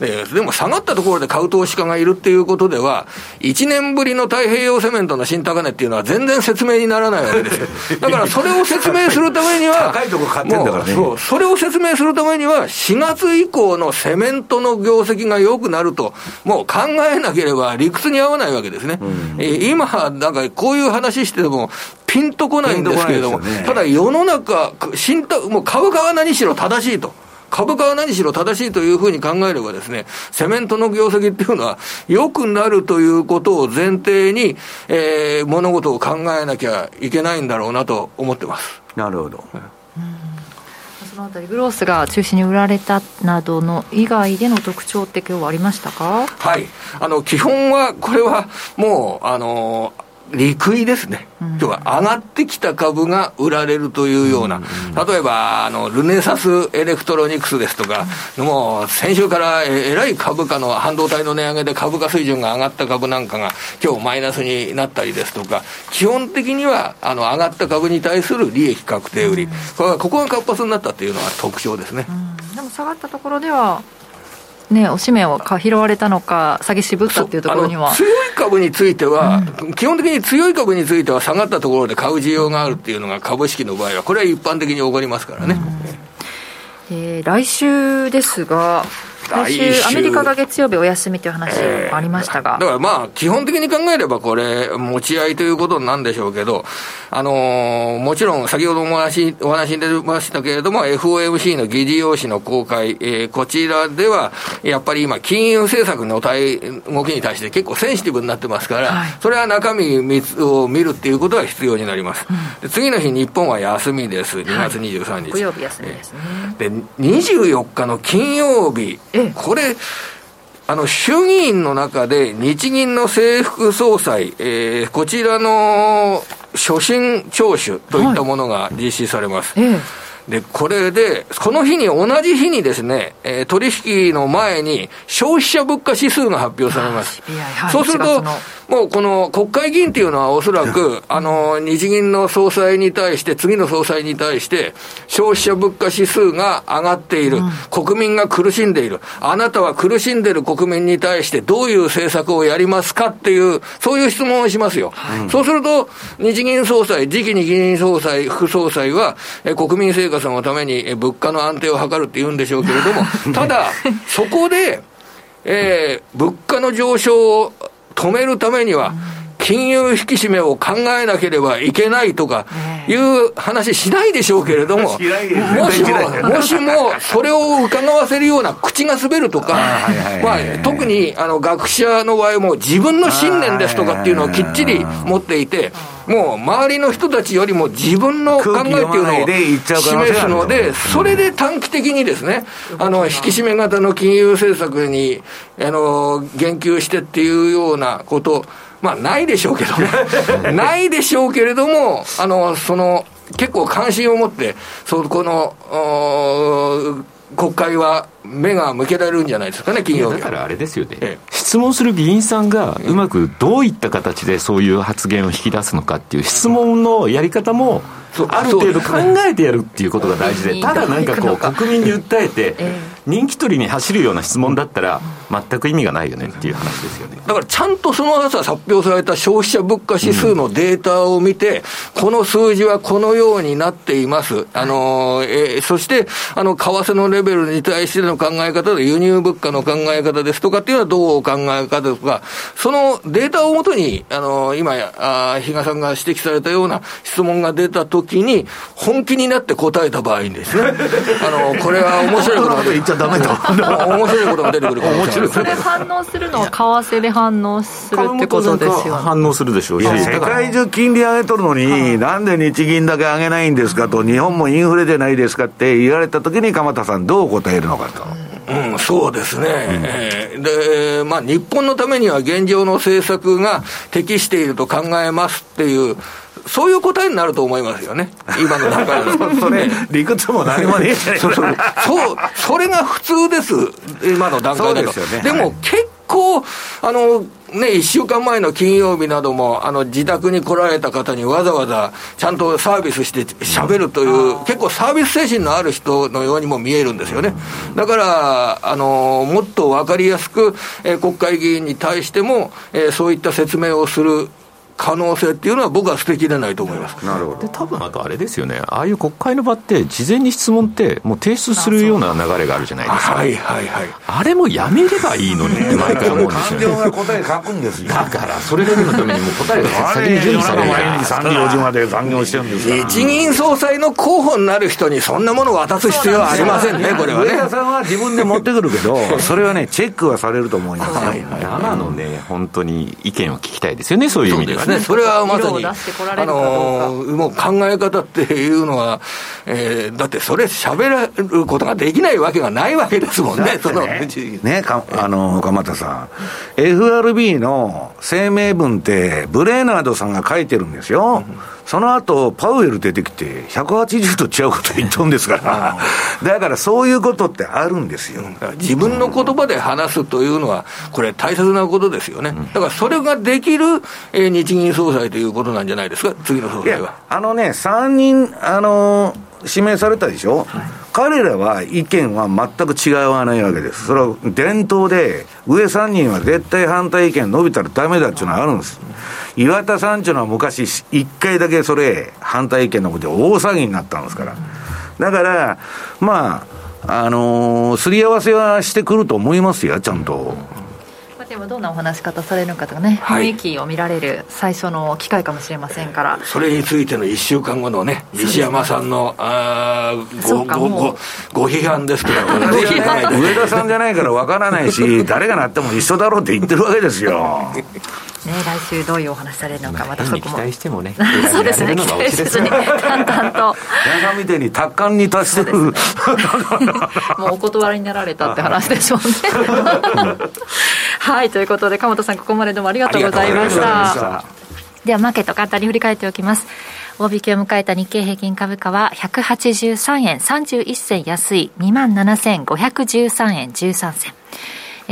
ででも下がったところで買う投資家がいるっていうことでは、1年ぶりの太平洋セメントの新高値っていうのは全然説明にならないわけですよ。(laughs) だからそれを説明するためには、高いとこ買ってんだからね。そう、それを説明するためには、4月以降のセメントの業績が良くなると、もう考えなければ理屈に合わないわけですね。うん、今、なんかこういう話しても、ピンとこないんですけれども、ね、ただ世の中、新もう株価は何しろ正しいと。株価は何しろ正しいというふうに考えればですね、セメントの業績っていうのは良くなるということを前提に、えー、物事を考えなきゃいけないんだろうなと思ってます。なるほど。そのあたり、グロースが中心に売られたなどの以外での特徴って今日はありましたか？はい。あの、基本は、これはもう、あの、利食いですね、今日は上がってきた株が売られるというような、例えばあのルネサスエレクトロニクスですとか、もう先週からえらい株価の半導体の値上げで株価水準が上がった株なんかが、今日マイナスになったりですとか、基本的にはあの上がった株に対する利益確定売り、ここが活発になったというのは特徴ですね。でも下がったところではね、おしめを拾われたのか、下げ渋ったっていうところには。強い株については、うん、基本的に強い株については下がったところで買う需要があるっていうのが株式の場合は、これは一般的に起こりますからね。うん、えー、来週ですが、来週、アメリカが月曜日お休みという話もありましたが、えー、だからまあ、基本的に考えれば、これ、持ち合いということなんでしょうけど、あのー、もちろん先ほどもお話お話に出ましたけれども、FOMC の議事要旨の公開、えー、こちらでは、やっぱり今、金融政策の対動きに対して結構センシティブになってますから、はい、それは中身を見るっていうことが必要になります。うん、次の日、日本は休みです、2月23日。はい、曜日休みですね。で、24日の金曜日、これ、あの、衆議院の中で日銀の政副総裁、えー、こちらの所信聴取といったものが実施されます。はいええで、これで、この日に、同じ日にですね、えー、取引の前に消費者物価指数が発表されます。そうすると、もうこの国会議員っていうのはおそらく、あの、日銀の総裁に対して、次の総裁に対して、消費者物価指数が上がっている、うん、国民が苦しんでいる、あなたは苦しんでいる国民に対してどういう政策をやりますかっていう、そういう質問をしますよ。はい、そうすると、日銀総裁、次期日銀総裁、副総裁は、え国民生活のために物価の安定を図るって言うんでしょうけれども、(laughs) ただ、そこで、えー、物価の上昇を止めるためには、金融引き締めを考えなければいけないとかいう話しないでしょうけれども、もしも、もしもそれを伺わせるような口が滑るとか、まあ、特にあの学者の場合も自分の信念ですとかっていうのをきっちり持っていて、もう周りの人たちよりも自分の考えっていうのを示すので、それで短期的にですね、あの、引き締め型の金融政策に、あの、言及してっていうようなこと、まあ、ないでしょうけどね。(laughs) ないでしょうけれども、あの、その、結構関心を持って、そこの、国会は目が向けられるんじゃないですかね、金曜日だからあれですよね、ええ、質問する議員さんがうまくどういった形でそういう発言を引き出すのかっていう質問のやり方も、ある程度考えてやるっていうことが大事で、ただなんかこう、(laughs) 国民に訴えて、人気取りに走るような質問だったら、全く意味がないよねっていう話ですよね。だからちゃんとその朝発表された消費者物価指数のデータを見て、この数字はこのようになっています、あのえー、そしてあの為替のレベルに対しての考え方で、輸入物価の考え方ですとかっていうのはどうお考え方とか、そのデータをもとに、あの今や、あ比嘉さんが指摘されたような質問が出たときに、本気になって答えた場合にですね、(laughs) あのこれは面白いことが言っちゃダメだ面白いことが出てくるかもしれない。それ反応するのは為替で反応するってことですよ、ね、反応するでしょう。し世界中金利上げとるのに、なんで日銀だけ上げないんですかと、日本もインフレじゃないですかって言われたときに、鎌田さん、どう答えるのかと。うん、そうですね、うん、で、まあ、日本のためには現状の政策が適していると考えますっていう、そういう答えになると思いますよね、今の段階で。(laughs) それ、理屈も何もねえじゃない。そうそう、それが普通です、今の段階でですよね。でも、結構、あの、ね、1週間前の金曜日なども、あの、自宅に来られた方にわざわざちゃんとサービスして喋るという、結構サービス精神のある人のようにも見えるんですよね。だから、あの、もっと分かりやすく、えー、国会議員に対しても、えー、そういった説明をする可能性っていうのは、僕は捨てきれないと思います。なるほど。で多分あとあれですよね、ああいう国会の場って、事前に質問って、もう提出するような流れがあるじゃないですか、はいはいはい、あれもやめればいいのにって毎回思うんですよね。官僚が答え書くんですよ。だから、それだけのためにもう答えが先に。準備されるから、3時、4時まで残業してるんですから。日銀総裁の候補になる人に、そんなものを渡す必要はありませんね、これはね。上田さんは自分で持ってくるけど、(laughs) それはね、チェックはされると思います、はい、生のね、本当に意見を聞きたいですよね、そういう意味ではね。それはまさに、あのもう考え方っていうのは、えー、だってそれ喋られることができないわけがないわけですもんね、そのねかあの鎌田さん、FRB の声明文って、ブレーナードさんが書いてるんですよ。うんその後、パウエル出てきて、180度違うこと言っとんですから、だからそういうことってあるんですよ。自分の言葉で話すというのは、これ、大切なことですよね。だからそれができる、えー、日銀総裁ということなんじゃないですか、次の総裁は。あのね、3人、あのー指名されたでしょ、はい、彼らは意見は全く違わないわけです。それは伝統で、上3人は絶対反対意見伸びたらダメだっていうのはあるんです。岩田さんっていうのは昔、一回だけそれ、反対意見のことで大騒ぎになったんですから。だから、まあ、あのー、すり合わせはしてくると思いますよ、ちゃんと。でもどんなお話し方されるのかとかね、雰囲気を見られる最初の機会かもしれませんから。それについての1週間後のね西山さんのあごごごご批判ですけど (laughs) 上田さんじゃないからわからないし誰がなっても一緒だろうって言ってるわけですよね、来週どういうお話されるのか、またそこも。期待してもね、(laughs) そうですね、(laughs) 期待せずに、淡々と。皆さんみたいに達観に達してる。(laughs) もうお断りになられたって話でしょうね。はい、ということで、鎌田さん、ここまでどうもありがとうございました。では、マーケット簡単に振り返っておきます。大引けを迎えた日経平均株価は183円31銭安い27,513円13銭。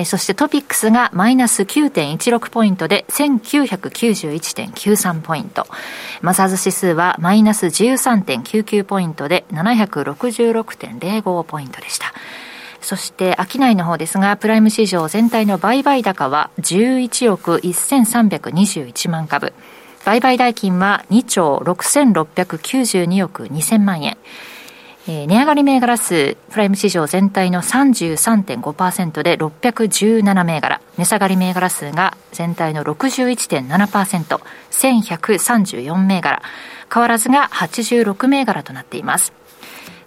えそしてトピックスがマイナス9.16ポイントで1991.93ポイント。マザーズ指数はマイナス13.99ポイントで766.05ポイントでした。そして商いの方ですが、プライム市場全体の売買高は11億1321万株。売買代金は2兆6692億2000万円。値上がり銘柄数、プライム市場全体の33.5%で617銘柄、値下がり銘柄数が全体の61.7%、1134銘柄、変わらずが86銘柄となっています。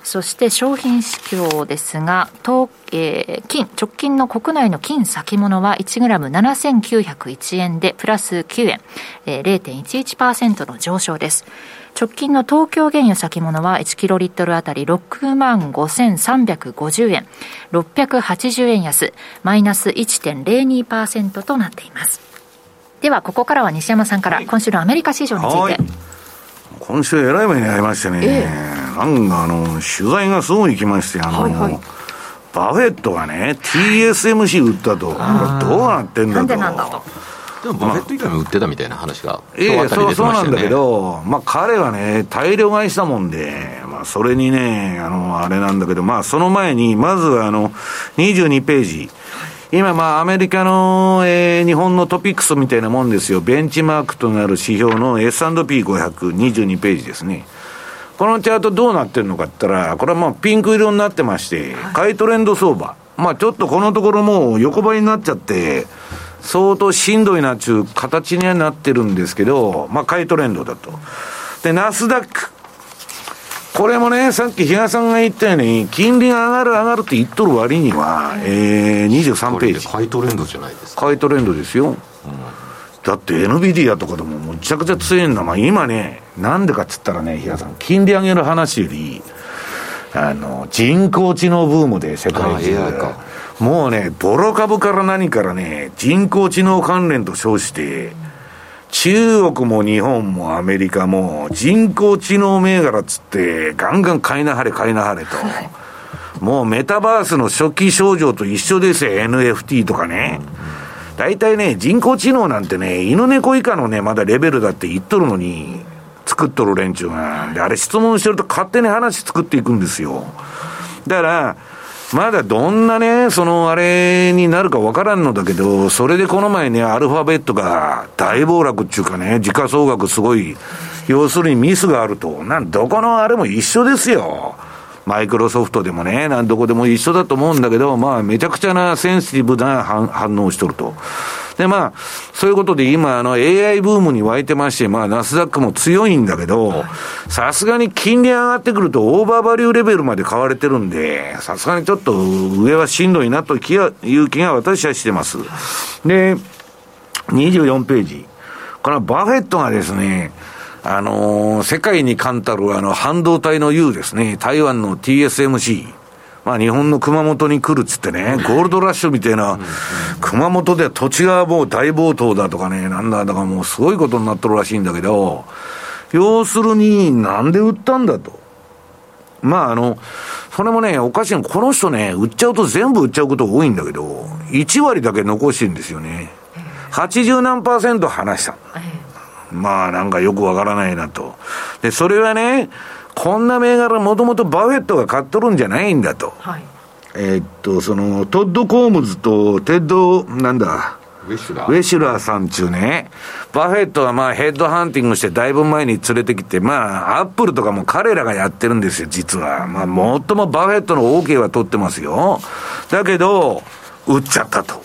そして商品市況ですが、東えー、金、直近の国内の金先物は1グラム7901円でプラス9円、えー、0.11%の上昇です。直近の東京原油先物は1キロリットルあたり6万5350円、680円安、マイナス1.02%となっています。では、ここからは西山さんから今週のアメリカ市場について。今週えらい目に遭いましてね、えー、なんかあの、取材がすごい来まして、あの、はいはい、バフェットがね、TSMC 売ったと、これどうなってんだと。なんでなんだと。でもバフェット以外も売ってたみたいな話が、ええそうそうなんだけど、まあ、彼はね、大量買いしたもんで、まあ、それにね、あの、あれなんだけど、まあ、その前に、まずあの、22ページ。今、まあ、アメリカの、えー、日本のトピックスみたいなもんですよ。ベンチマークとなる指標の S&P500、22ページですね。このチャートどうなってるのかって言ったら、これはまあピンク色になってまして、買いトレンド相場。まあちょっとこのところもう横ばいになっちゃって、相当しんどいなっていう形にはなってるんですけど、まあ買いトレンドだと。で、ナスダック。これもね、さっき比嘉さんが言ったように、金利が上がる上がるって言っとる割には、えー、23ページ。買いトレンドじゃないですか。買いトレンドですよ。うんだって NVIDIA とかでもむちゃくちゃ強いんだ。まあ今ね、なんでかっつったらね、比嘉さん、金利上げる話より、あの、人工知能ブームで世界中。もうね、ボロ株から何からね、人工知能関連と称して、中国も日本もアメリカも人工知能銘柄っつって、ガンガン買いなはれ買いなはれと。もうメタバースの初期症状と一緒ですよ、NFT とかね。大体ね、人工知能なんてね、犬猫以下のね、まだレベルだって言っとるのに、作っとる連中が。で、あれ質問してると勝手に話作っていくんですよ。だから、まだどんなね、そのあれになるかわからんのだけど、それでこの前ね、アルファベットが大暴落っていうかね、時価総額すごい、要するにミスがあると。なん、どこのあれも一緒ですよ。マイクロソフトでもね、なんどこでも一緒だと思うんだけど、まあ、めちゃくちゃなセンシティブな反応をしとると。で、まあ、そういうことで今、あの、AI ブームに湧いてまして、まあ、ナスダックも強いんだけど、さすがに金利上がってくるとオーバーバリューレベルまで買われてるんで、さすがにちょっと上はしんどいなという気が私はしてます。で、24ページ。このバフェットがですね、あのー、世界に冠たるあの半導体の U ですね、台湾の TSMC。まあ日本の熊本に来るっつってね、ゴールドラッシュみたいな、熊本で土地がもう大暴騰だとかね、なんだ、だからもうすごいことになっとるらしいんだけど、要するに、なんで売ったんだと。まああの、それもね、おかしいの、この人ね、売っちゃうと全部売っちゃうことが多いんだけど、1割だけ残してるんですよね。80何パーセント放した。まあなんかよくわからないなと。で、それはね、こんな銘柄もともとバフェットが買っとるんじゃないんだと。はい、えっと、その、トッド・コームズとテッド、なんだ、ウェシュラーウェシュラーさんちゅうね。バフェットはまあヘッドハンティングしてだいぶ前に連れてきて、まあアップルとかも彼らがやってるんですよ、実は。まあ最もバフェットの OK は取ってますよ。だけど、売っちゃったと。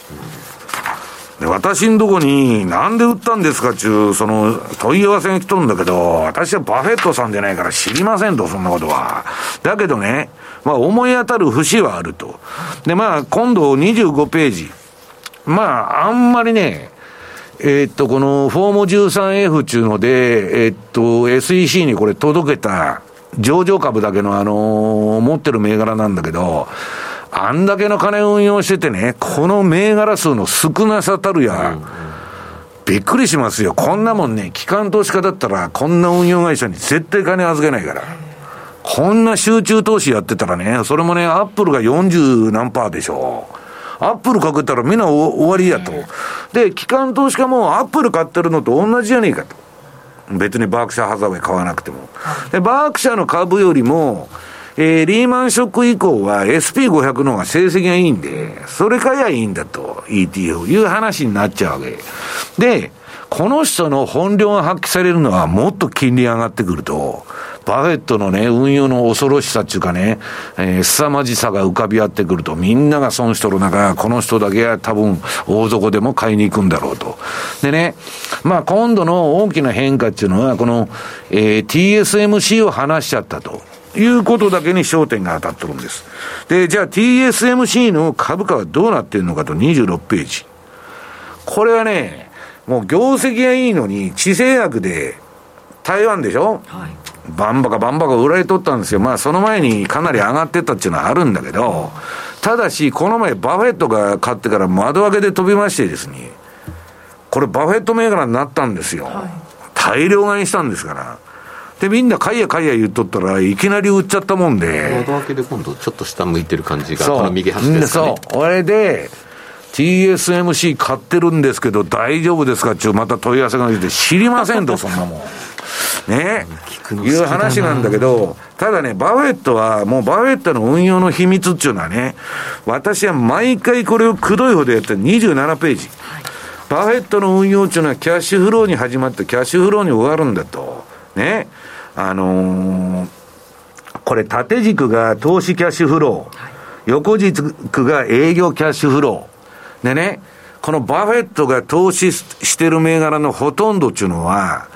で、私んとこに、なんで売ったんですかちゅう、その、問い合わせが来とるんだけど、私はバフェットさんじゃないから知りませんと、そんなことは。だけどね、まあ思い当たる節はあると。で、まあ今度25ページ。まあ、あんまりね、えー、っと、このフォーム 13F っていうので、えー、っと、SEC にこれ届けた上場株だけのあのー、持ってる銘柄なんだけど、あんだけの金運用しててね、この銘柄数の少なさたるや、うんびっくりしますよ。こんなもんね、機関投資家だったら、こんな運用会社に絶対金預けないから。こんな集中投資やってたらね、それもね、アップルが40何パーでしょ。アップルかけたらみんな終わりやと。で、機関投資家もアップル買ってるのと同じじゃねえかと。別にバークシャーハザーウェイ買わなくても。で、バークシャーの株よりも、えー、リーマンショック以降は SP500 の方が成績がいいんで、それ買えばいいんだと、ETF いう話になっちゃうわけ。で、この人の本領が発揮されるのはもっと金利上がってくると、バフェットのね、運用の恐ろしさっていうかね、えー、凄まじさが浮かび合ってくると、みんなが損しとる中、この人だけは多分大底でも買いに行くんだろうと。でね、まあ今度の大きな変化っていうのは、この、えー、TSMC を離しちゃったと。いうことだけに焦点が当たってるんです。で、じゃあ TSMC の株価はどうなってるのかと26ページ。これはね、もう業績がいいのに、地政学で台湾でしょ、はい、バンバカバンバカ売られとったんですよ。まあその前にかなり上がってたっていうのはあるんだけど、ただし、この前バフェットが買ってから窓開けで飛びましてですね、これバフェット銘柄になったんですよ。はい、大量買いしたんですから。で、みんな買いや買いや言っとったらいきなり売っちゃったもんで。窓開けで今度ちょっと下向いてる感じが、この右端ですかね。そう。あれで、TSMC 買ってるんですけど大丈夫ですかってまた問い合わせが出て知りませんと、(laughs) そんなもん。ね、いう話なんだけど、ただね、バフェットは、もうバフェットの運用の秘密っていうのはね、私は毎回これをくどいほどやってる27ページ。バフェットの運用っていうのはキャッシュフローに始まってキャッシュフローに終わるんだと。ね。あのー、これ縦軸が投資キャッシュフロー。横軸が営業キャッシュフロー。でね、このバフェットが投資してる銘柄のほとんどっていうのは、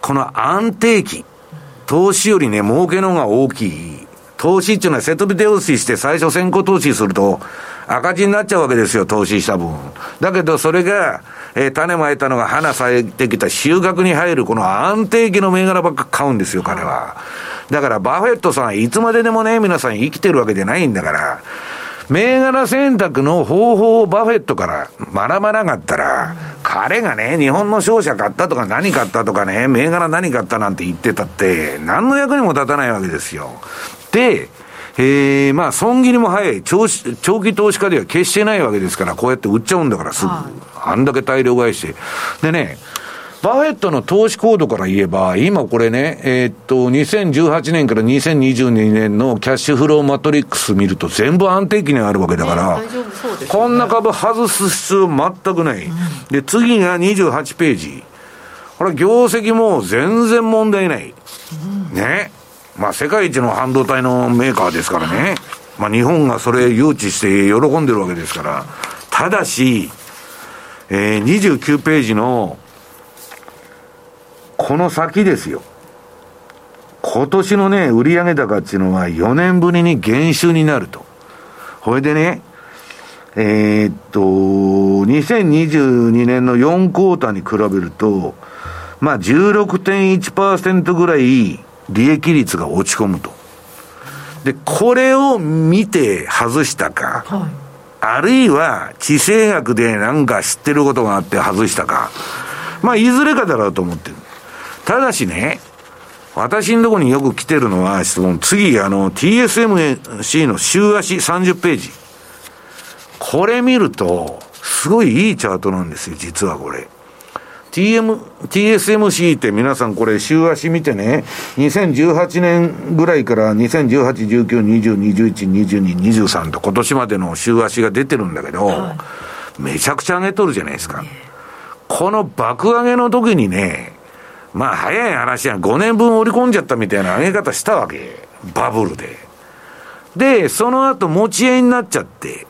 この安定期、投資よりね、儲けの方が大きい。投資っていうのはセトビ投資して最初先行投資すると赤字になっちゃうわけですよ、投資した分。だけどそれが、えー、種まいたのが花咲いてきた収穫に入るこの安定期の銘柄ばっか買うんですよ、彼は。だからバフェットさんいつまででもね、皆さん生きてるわけじゃないんだから、銘柄選択の方法をバフェットから学ばなかったら、彼がね、日本の商社買ったとか何買ったとかね、銘柄何買ったなんて言ってたって、何の役にも立たないわけですよ。で、えー、まあ、損切りも早い長、長期投資家では決してないわけですから、こうやって売っちゃうんだからすぐ。あんだけ大量買いして。でね、バフェットの投資コードから言えば、今これね、えー、っと、2018年から2022年のキャッシュフローマトリックス見ると全部安定期にあるわけだから、ねね、こんな株外す必要全くない。うん、で、次が28ページ。これ業績も全然問題ない。うん、ね。まあ世界一の半導体のメーカーですからね。まあ日本がそれ誘致して喜んでるわけですから。ただし、えー、29ページのこの先ですよ。今年のね、売上高っていうのは4年ぶりに減収になると。これでね、えー、っと、2022年の4クォーターに比べると、まあ16.1%ぐらい利益率が落ち込むと。で、これを見て外したか、はい、あるいは地政学でなんか知ってることがあって外したか、まあいずれかだろうと思ってる。ただしね、私のところによく来てるのは、その次、あの、TSMC の週足30ページ。これ見ると、すごいいいチャートなんですよ、実はこれ。TM、TSMC って皆さんこれ週足見てね、2018年ぐらいから2018、19、20、21、22、23と今年までの週足が出てるんだけど、はい、めちゃくちゃ上げとるじゃないですか。この爆上げの時にね、まあ早い話や5年分織り込んじゃったみたいな上げ方したわけ。バブルで。で、その後持ち合いになっちゃって、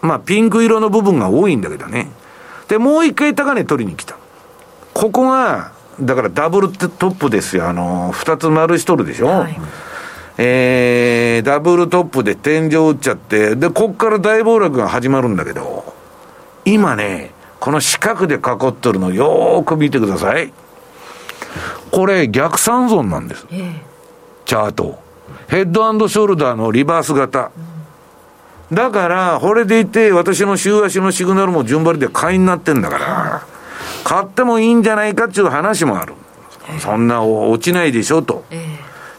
まあピンク色の部分が多いんだけどね。で、もう一回高値取りに来た。ここが、だからダブルトップですよ。あの、二つ丸しとるでしょ？はい、えー、ダブルトップで天井打っちゃって、で、こっから大暴落が始まるんだけど、今ね、この四角で囲っとるのよーく見てください。これ逆三尊なんです。えー、チャート。ヘッドショルダーのリバース型。だから、これでいて、私の週足のシグナルも順張りで買いになってんだから、買ってもいいんじゃないかっていう話もある。そんな落ちないでしょと。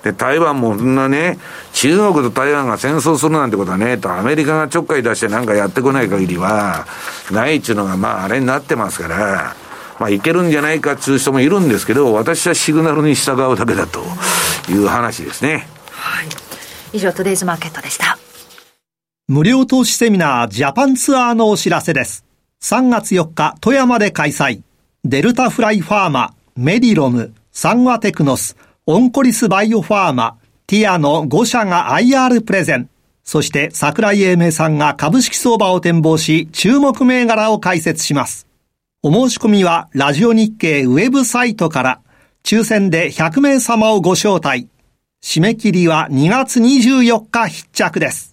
で、台湾もそんなね、中国と台湾が戦争するなんてことはね、と、アメリカがちょっかい出してなんかやってこない限りは、ないっちゅうのが、まあ、あれになってますから、まあ、いけるんじゃないかっていう人もいるんですけど、私はシグナルに従うだけだという話ですね。はい。以上、トゥデイズマーケットでした。無料投資セミナージャパンツアーのお知らせです。3月4日、富山で開催。デルタフライファーマ、メディロム、サンワテクノス、オンコリスバイオファーマ、ティアの5社が IR プレゼン。そして桜井英明さんが株式相場を展望し、注目銘柄を解説します。お申し込みはラジオ日経ウェブサイトから、抽選で100名様をご招待。締め切りは2月24日必着です。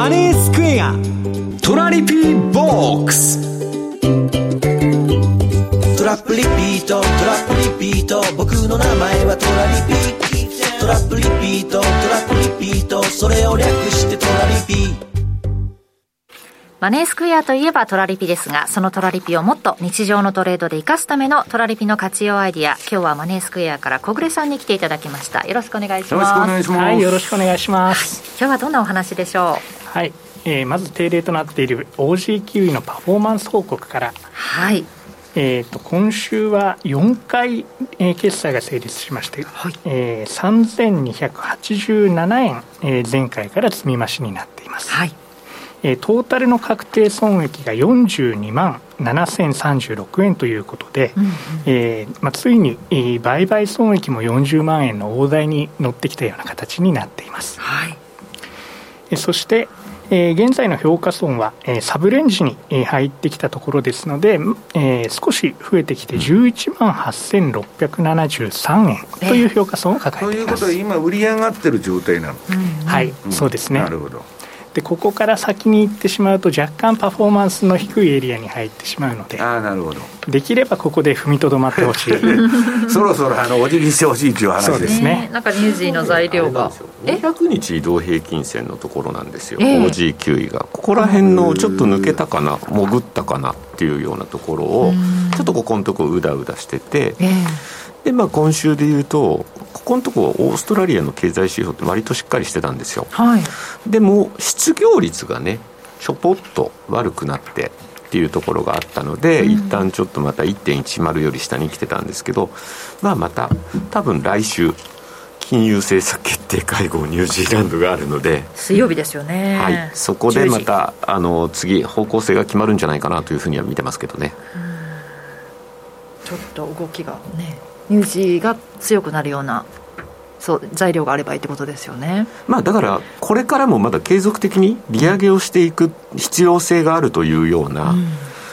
マネースクエア。トラリピーボックス。トラップリピートトラップリピート。僕の名前はトラリピトラップリピートトラップリピート。それを略してトラリピ。マネースクエアといえばトラリピですが、そのトラリピをもっと日常のトレードで活かすためのトラリピの活用アイディア、今日はマネースクエアから小暮さんに来ていただきました。よろしくお願いします。よろしくお願いします。はい、よろしくお願いします。はい、今日はどんなお話でしょう？はい、えー、まず定例となっている OG キウイのパフォーマンス報告から。はい。えーと、今週は4回、えー、決済が成立しまして、はいえー、3287円、えー、前回から積み増しになっています。はいえー、トータルの確定損益が42万7036円ということで、うんうん、えー、まあ、ついに、えー、売買損益も40万円の大台に乗ってきたような形になっています。はいえー、そしてえー、現在の評価損は、えー、サブレンジに、えー、入ってきたところですので、えー、少し増えてきて11万8673円という評価損を抱えています。ということは今売り上がってる状態なの、うん、はい、うん、そうですね。なるほど。でここから先に行ってしまうと若干パフォーマンスの低いエリアに入ってしまうのであなるほど。できればここで踏みとどまってほしい。(laughs) (laughs) そろそろあのお辞儀してほしいという話そうですね、なんかニュージーの材料が。200日移動平均線のところなんですよ、えー、OG9 位が。ここら辺のちょっと抜けたかな潜ったかなっていうようなところをちょっとここのところうだうだしてて、えーで、まあ、今週でいうと、ここのところ、オーストラリアの経済指標って割としっかりしてたんですよ。はい、でも、失業率がね、ちょぽっと悪くなって、っていうところがあったので、うん、一旦ちょっとまた1.10より下に来てたんですけど、まあ、また多分来週金融政策決定会合ニュージーランドがあるので水曜日ですよね、はい、そこでまたあの次方向性が決まるんじゃないかなというふうには見てますけどね、ちょっと動きがねニュージーが強くなるようなそう材料があればいいってことですよね、まあ、だからこれからもまだ継続的に利上げをしていく必要性があるというような、うん、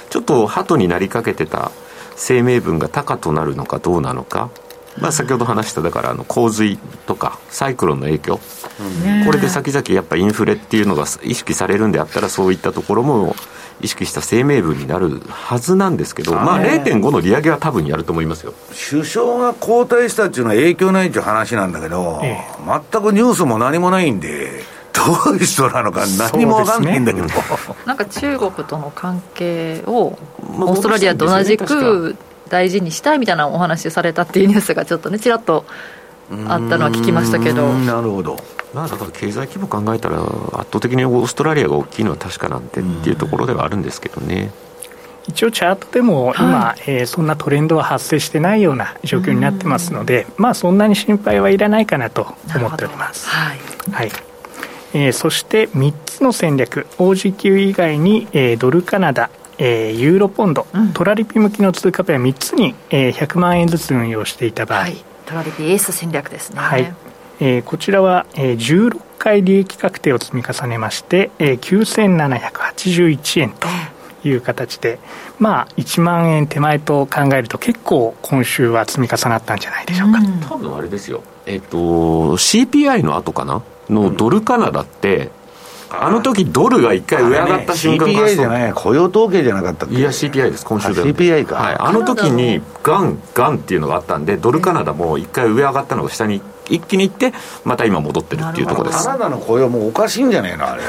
ちょっと鳩になりかけてた声明文が高となるのかどうなのか、まあ、先ほど話しただからあの洪水とかサイクロンの影響、うん、これで先々やっぱインフレっていうのが意識されるんであったらそういったところも意識した声明文になるはずなんですけど、まあ、0.5の利上げは多分やると思いますよ。首相が交代したっていうのは影響ないっていう話なんだけど、ええ、全くニュースも何もないんで。どういう人なのか何も分かんないんだけど、ね、(laughs) なんか中国との関係をオーストラリアと同じく大事にしたいみたいなお話されたっていうニュースがちょっとねちらっとあったのは聞きましたけど。なるほどまあ、だから経済規模考えたら、圧倒的にオーストラリアが大きいのは確かなんてっていうところではあるんですけどね。一応チャートでも今、はい、えー、そんなトレンドは発生してないような状況になってますので、まあそんなに心配はいらないかなと思っております。はい、はい、ええー、そして3つの戦略。OG 級以外に、えー、ドルカナダえー、ユーロポンド、うん、トラリピ向きの通貨ペア3つに、えー、100万円ずつ運用していた場合、はい、トラリピエース戦略ですね、はいえー、こちらは、えー、16回利益確定を積み重ねまして、えー、9781円という形で、まあ、1万円手前と考えると結構今週は積み重なったんじゃないでしょうか、うん、多分あれですよ、えっ、ー、と CPI の後かな？のドルカナダって、あの時ドルが一回上上がった瞬間、ね、CPI じゃない雇用統計じゃなかったっけ？いや CPI です今週で CPI か、はい、あの時にガンガンっていうのがあったんでドルカナダも一回上上がったのが下に一気にいってまた今戻ってるっていうところです。カナダの雇用もおかしいんじゃないのあれ。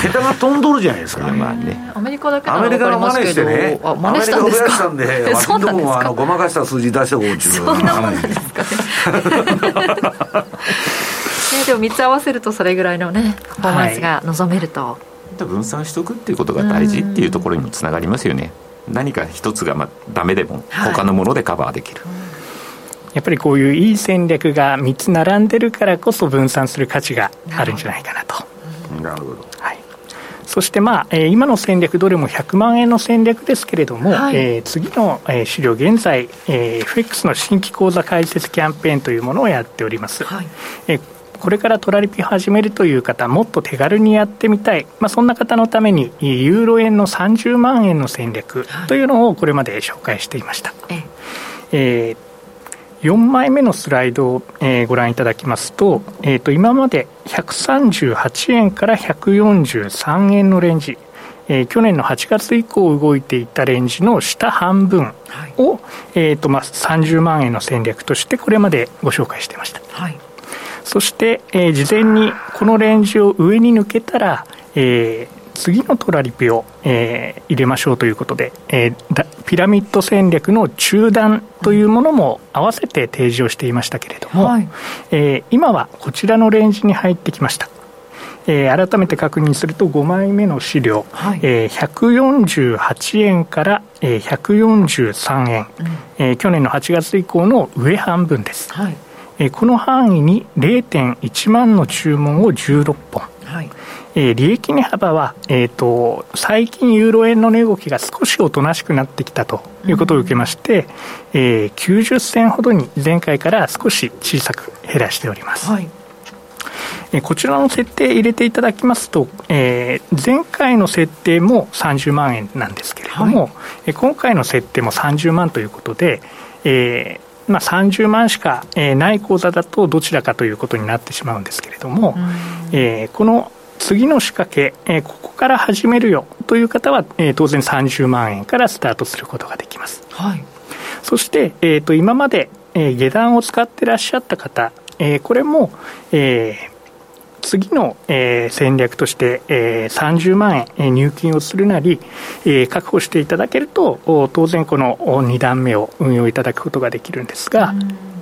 桁が飛んどるじゃないですか、まあね、アメリカだけアメリカの真似してね。アメリカが増やしたんで (laughs) そうなんですか？あのごまかした数字出してこうっちゅうそんなもんですかね (laughs) ね、でも3つ合わせるとそれぐらいのねパフォーマンスが望めると、はい、分散しておくっていうことが大事っていうところにもつながりますよね何か一つがまあダメでも他のものでカバーできる、はいやっぱりこういういい戦略が3つ並んでるからこそ分散する価値があるんじゃないかなと。なるほど。はい。そしてまあ、えー、今の戦略どれも100万円の戦略ですけれども、はい、えー、次の、えー、資料現在、えー、FX の新規口座開設キャンペーンというものをやっております。はい、えーこれからトラリピ始めるという方、もっと手軽にやってみたい、まあ、そんな方のために、ユーロ円の30万円の戦略というのをこれまで紹介していました。はい、えー4枚目のスライドを、えー、ご覧いただきますと,、えーと、今まで138円から143円のレンジ、えー、去年の8月以降動いていたレンジの下半分を、はい、えーとまあ、30万円の戦略としてこれまでご紹介していました、はい、そして、えー、事前にこのレンジを上に抜けたら、えー、次のトラリピを、えー、入れましょうということで、えー、ピラミッド戦略の中断というものも合わせて提示をしていましたけれども、はい、えー、今はこちらのレンジに入ってきました。えー、改めて確認すると5枚目の資料、はい、えー、148円から、えー、143円、うん、えー、去年の8月以降の上半分です、はい、えー、この範囲に0.1万の注文を16本、はい。えー、利益値幅は、えーと、最近ユーロ円の値動きが少しおとなしくなってきたということを受けまして、うん、えー、90銭ほどに前回から少し小さく減らしております。はい。えこちらの設定入れていただきますと、えー、前回の設定も30万円なんですけれども、はい、え今回の設定も30万ということで、えーまあ、30万しか、えー、ない口座だとどちらかということになってしまうんですけれども、えー、この次の仕掛け、えー、ここから始めるよという方は、えー、当然30万円からスタートすることができます。はい、そして、えーと、今まで、えー、下段を使ってらっしゃった方、えー、これも、えー次の、えー、戦略として、えー、30万円、えー、入金をするなり、えー、確保していただけると当然この2段目を運用いただくことができるんですが、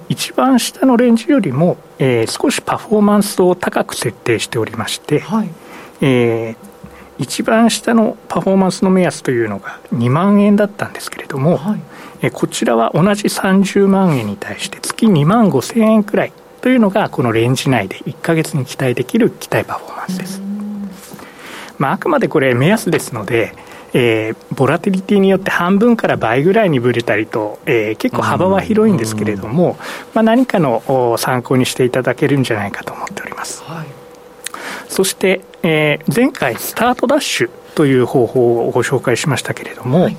一番下のレンジよりも、えー、少しパフォーマンスを高く設定しておりまして、はい、えー、一番下のパフォーマンスの目安というのが2万円だったんですけれども、はい、えー、こちらは同じ30万円に対して月2万5千円くらいというのがこのレンジ内で1か月に期待できる期待パフォーマンスです。まあ、あくまでこれ目安ですので、えー、ボラティリティによって半分から倍ぐらいにぶれたりと、えー、結構幅は広いんですけれども、まあ、何かの参考にしていただけるんじゃないかと思っております。はい、そして、えー、前回スタートダッシュという方法をご紹介しましたけれども、はい、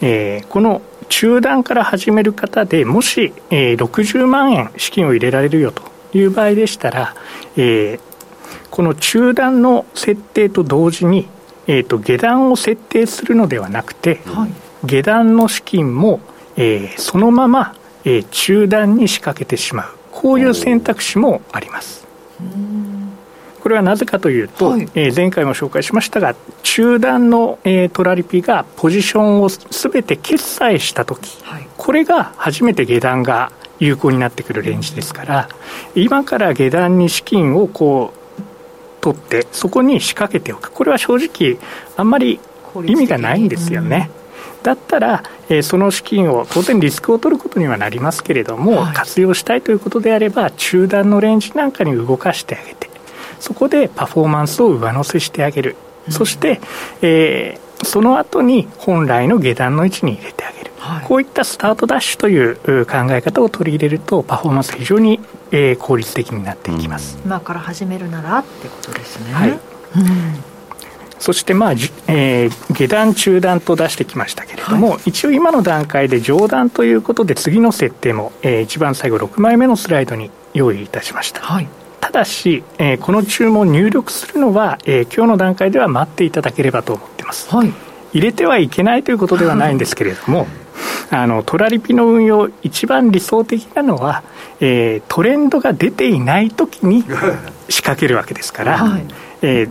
えー、この中段から始める方でもし、えー、60万円資金を入れられるよという場合でしたら、えー、この中段の設定と同時にえーと、下段を設定するのではなくて、はい、下段の資金も、えー、そのまま、えー、中段に仕掛けてしまう。こういう選択肢もあります。これはなぜかというと、はい、えー、前回も紹介しましたが中段の、えー、トラリピがポジションをすべて決済した時、はい、これが初めて下段が有効になってくるレンジですから、今から下段に資金をこう取ってそこに仕掛けておく。これは正直あんまり意味がないんですよね。だったら、えー、その資金を当然リスクを取ることにはなりますけれども、はい、活用したいということであれば中段のレンジなんかに動かしてあげてそこでパフォーマンスを上乗せしてあげる、うん、そして、えー、その後に本来の下段の位置に入れてあげる、はい、こういったスタートダッシュという考え方を取り入れるとパフォーマンス非常に、えー、効率的になっていきます、うん、今から始めるならってことですね。はい、うん。そしてまあ、えー、下段、中段と出してきましたけれども、はい、一応今の段階で上段ということで、次の設定も、えー、一番最後、6枚目のスライドに用意いたしました。はい、ただし、えー、この注文入力するのは、えー、今日の段階では待っていただければと思ってます。はい、入れてはいけないということではないんですけれども、(laughs) あのトラリピの運用、一番理想的なのは、えー、トレンドが出ていないときに (laughs) 仕掛けるわけですから、はい、えー、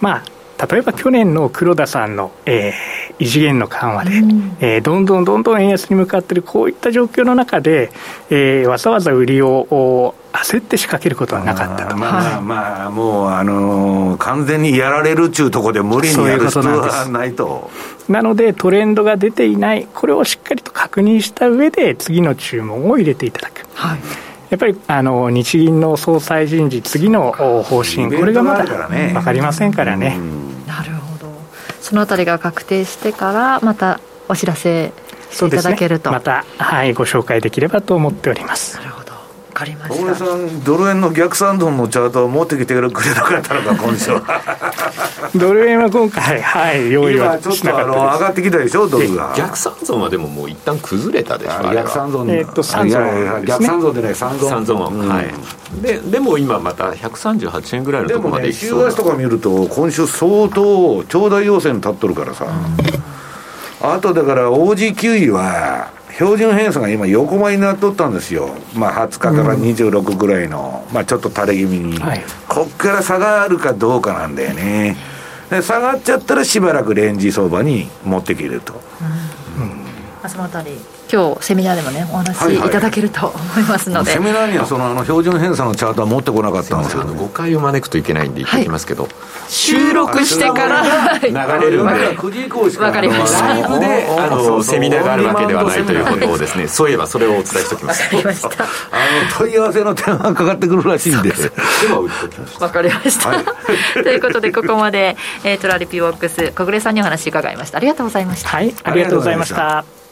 まあ、例えば去年の黒田さんの、えー、異次元の緩和で、うん、えー、どんどんどんどん円安に向かっているこういった状況の中で、えー、わざわざ売りを焦って仕掛けることはなかったとまあまあ、もう、あのー、完全にやられるっちゅうところで無理にやる必要はないと。なのでトレンドが出ていないこれをしっかりと確認した上で次の注文を入れていただく。はい。やっぱりあの日銀の総裁人事、次の方針、これがまだ分かりませんからね。なるほど、そのあたりが確定してから、またお知らせしていただけると、ね、また、はい、ご紹介できればと思っております。なるほどかりました。大さんドル円の逆算ドンのチャートを持ってきてくれなかったのか今週は。(laughs) ドル円は今回はい用意はちょっとあの上がってきたでしょドルが。逆三損はでももう一旦崩れたでしょ逆三損えっと三損逆三損でない三損三損、うん、はい。ででも今また138円ぐらいのところまでいきそうでもね週足とか見ると今週相当長大要請に立っとるからさ、うん、あとだから OG9 位は標準偏差が今横ばいになっとったんですよ、まあ、20日から26ぐらいの、うん、まあ、ちょっと垂れ気味に、はい、こっから下がるかどうかなんだよね。で下がっちゃったらしばらくレンジ相場に持ってきると、うん。うん、そのあたり今日セミナーでもねお話しいただけると思いますので、はいはい、セミナーにはそのあの標準偏差のチャートは持ってこなかったんですけど、誤解を招くといけないんで言っておきますけど、はい、収録してから流れるんで9時以降しか分かりました。ライブであのセミナーがあるわけではないということをですねそう。いえばそれをお伝えしておきます。分かりましたあの問い合わせの電話かかってくるらしいんで。分か。りました、はい、ということでここまで、えー、トラリピウォックス小暮さんにお話伺いました。ありがとうございました。はいありがとうございました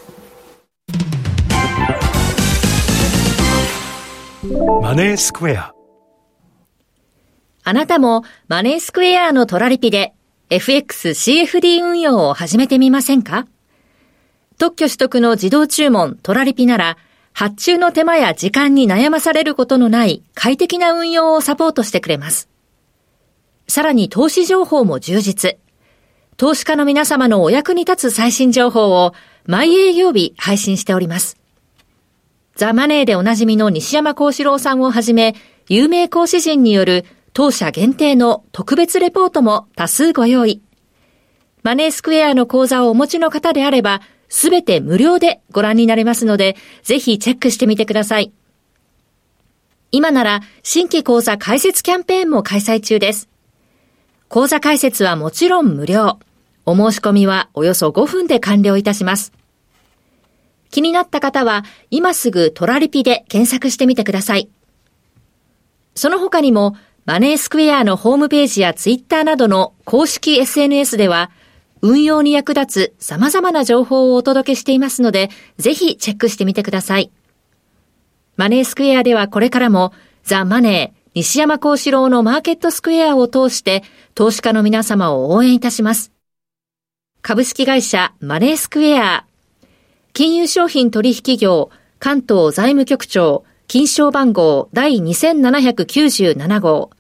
マネースクエアあなたもマネースクエアのトラリピで FXCFD 運用を始めてみませんか？特許取得の自動注文トラリピなら発注の手間や時間に悩まされることのない快適な運用をサポートしてくれます。さらに投資情報も充実。投資家の皆様のお役に立つ最新情報を毎営業日配信しております。ザ・マネーでおなじみの西山幸四郎さんをはじめ、有名講師陣による当社限定の特別レポートも多数ご用意。マネースクエアの講座をお持ちの方であれば、すべて無料でご覧になれますので、ぜひチェックしてみてください。今なら新規講座開設キャンペーンも開催中です。講座開設はもちろん無料。お申し込みはおよそ5分で完了いたします。気になった方は、今すぐトラリピで検索してみてください。その他にも、マネースクエアのホームページやツイッターなどの公式 SNS では、運用に役立つ様々な情報をお届けしていますので、ぜひチェックしてみてください。マネースクエアではこれからも、ザ・マネー、西山幸四郎のマーケットスクエアを通して、投資家の皆様を応援いたします。株式会社マネースクエア金融商品取引業関東財務局長金賞番号第2797号。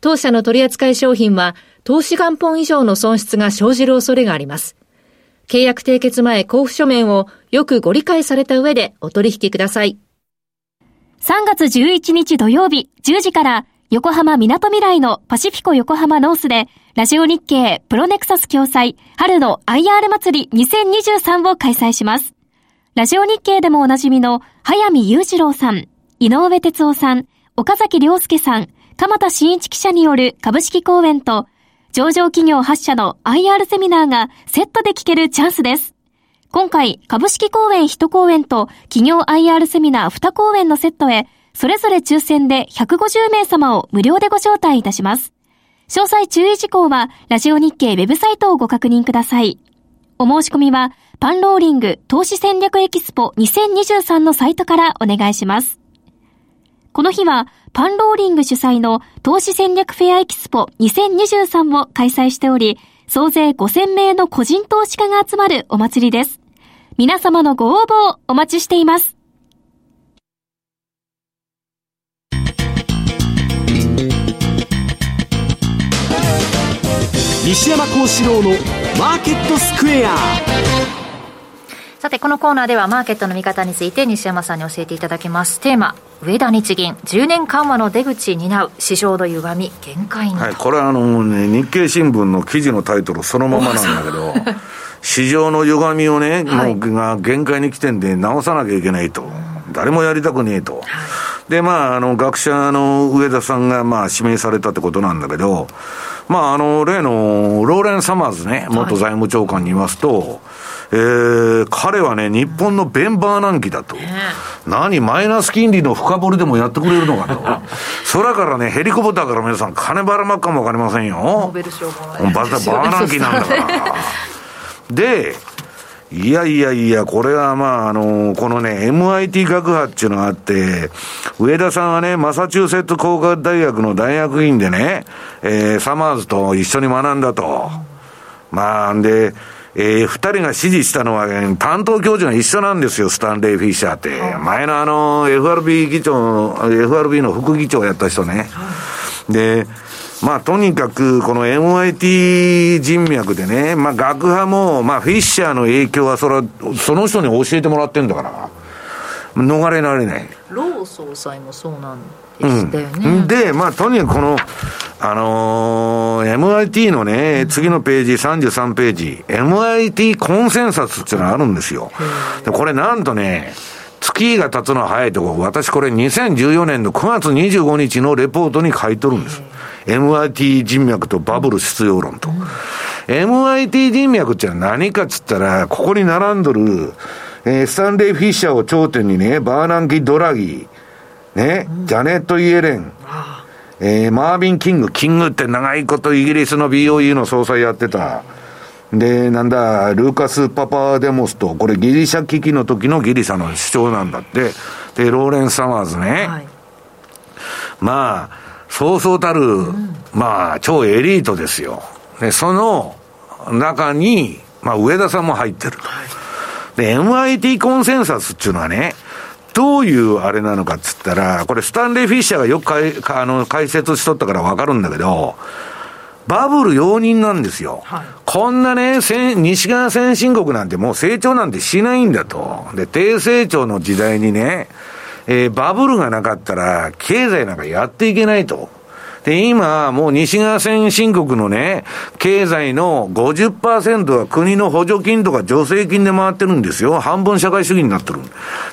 当社の取扱い商品は投資元本以上の損失が生じる恐れがあります。契約締結前交付書面をよくご理解された上でお取引ください。3月11日土曜日10時から横浜みなとみらいのパシフィコ横浜ノースでラジオ日経プロネクサス共催春の IR 祭り2023を開催します。ラジオ日経でもおなじみの早見雄二郎さん、井上哲夫さん、岡崎良介さん、鎌田新一記者による株式講演と、上場企業発社の IR セミナーがセットで聞けるチャンスです。今回、株式講演1講演と企業 IR セミナー2講演のセットへ、それぞれ抽選で150名様を無料でご招待いたします。詳細注意事項は、ラジオ日経ウェブサイトをご確認ください。お申し込みは、パンローリング投資戦略エキスポ2023のサイトからお願いします。この日は、パンローリング主催の投資戦略フェアエキスポ2023を開催しており、総勢5000名の個人投資家が集まるお祭りです。皆様のご応募をお待ちしています。西山幸四郎のマーケットスクエアさてこのコーナーではマーケットの見方について西山さんに教えていただきます。テーマ上田日銀。10年緩和の出口担う市場の歪み限界に、はい、これはあの、ね、日経新聞の記事のタイトルそのままなんだけど (laughs) 市場の歪みをね、はい、もうが限界に来てんで直さなきゃいけないと、誰もやりたくねえと、はいで、まあ、あの、学者の上田さんが、まあ、指名されたってことなんだけど、まあ、あの、例の、ローレン・サマーズね、元財務長官に言いますと、はい、えー、彼はね、日本のベンバー難期だと。何、マイナス金利の深掘りでもやってくれるのかと。(laughs) 空からね、ヘリコプターから皆さん、金ばらまくかもわかりませんよ。ノーベル賞もバー難期なんだから。(laughs) で、いやいやいや、これはまあ、あの、このね、MIT 学派っていうのがあって、上田さんはね、マサチューセッツ工科大学の大学院でね、えー、サマーズと一緒に学んだと。まあ、んで、えー、二人が指示したのは、ね、担当教授が一緒なんですよ、スタンレー・フィッシャーって。前のあの、FRB 議長、FRB の副議長をやった人ね。で、まあ、とにかく、この MIT 人脈でね、まあ、学派も、まあ、フィッシャーの影響は、それは、その人に教えてもらってんだから、逃れられない。ロー総裁もそうなんでしたよね。うん、で、まあ、とにかくこの、あのー、MIT のね、次のページ、33ページ、MIT コンセンサスっていうのがあるんですよ。で、これなんとね、月が経つのは早いとこ、私これ2014年の9月25日のレポートに書いとるんです。MIT 人脈とバブル必要論と。MIT 人脈って何かっつったら、ここに並んどる、えー、スタンレー・フィッシャーを頂点にね、バーナンキ・ドラギー、ね、ジャネット・イエレン、えー、マービン・キング、キングって長いことイギリスの BOE の総裁やってた。で、なんだ、ルーカス・パパデモスと、これギリシャ危機の時のギリシャの主張なんだって。で、ローレン・サマーズね。はい、まあ、そうそうたる、うん、まあ、超エリートですよ。で、その中に、まあ、上田さんも入ってる。で、MIT コンセンサスっていうのはね、どういうあれなのかっつったら、これスタンレー・フィッシャーがよくかいあの解説しとったからわかるんだけど、バブル容認なんですよ。はい、こんなね、西側先進国なんてもう成長なんてしないんだと。で、低成長の時代にね、えー、バブルがなかったら、経済なんかやっていけないと。で、今、もう西側先進国のね、経済の50%は国の補助金とか助成金で回ってるんですよ。半分社会主義になってる。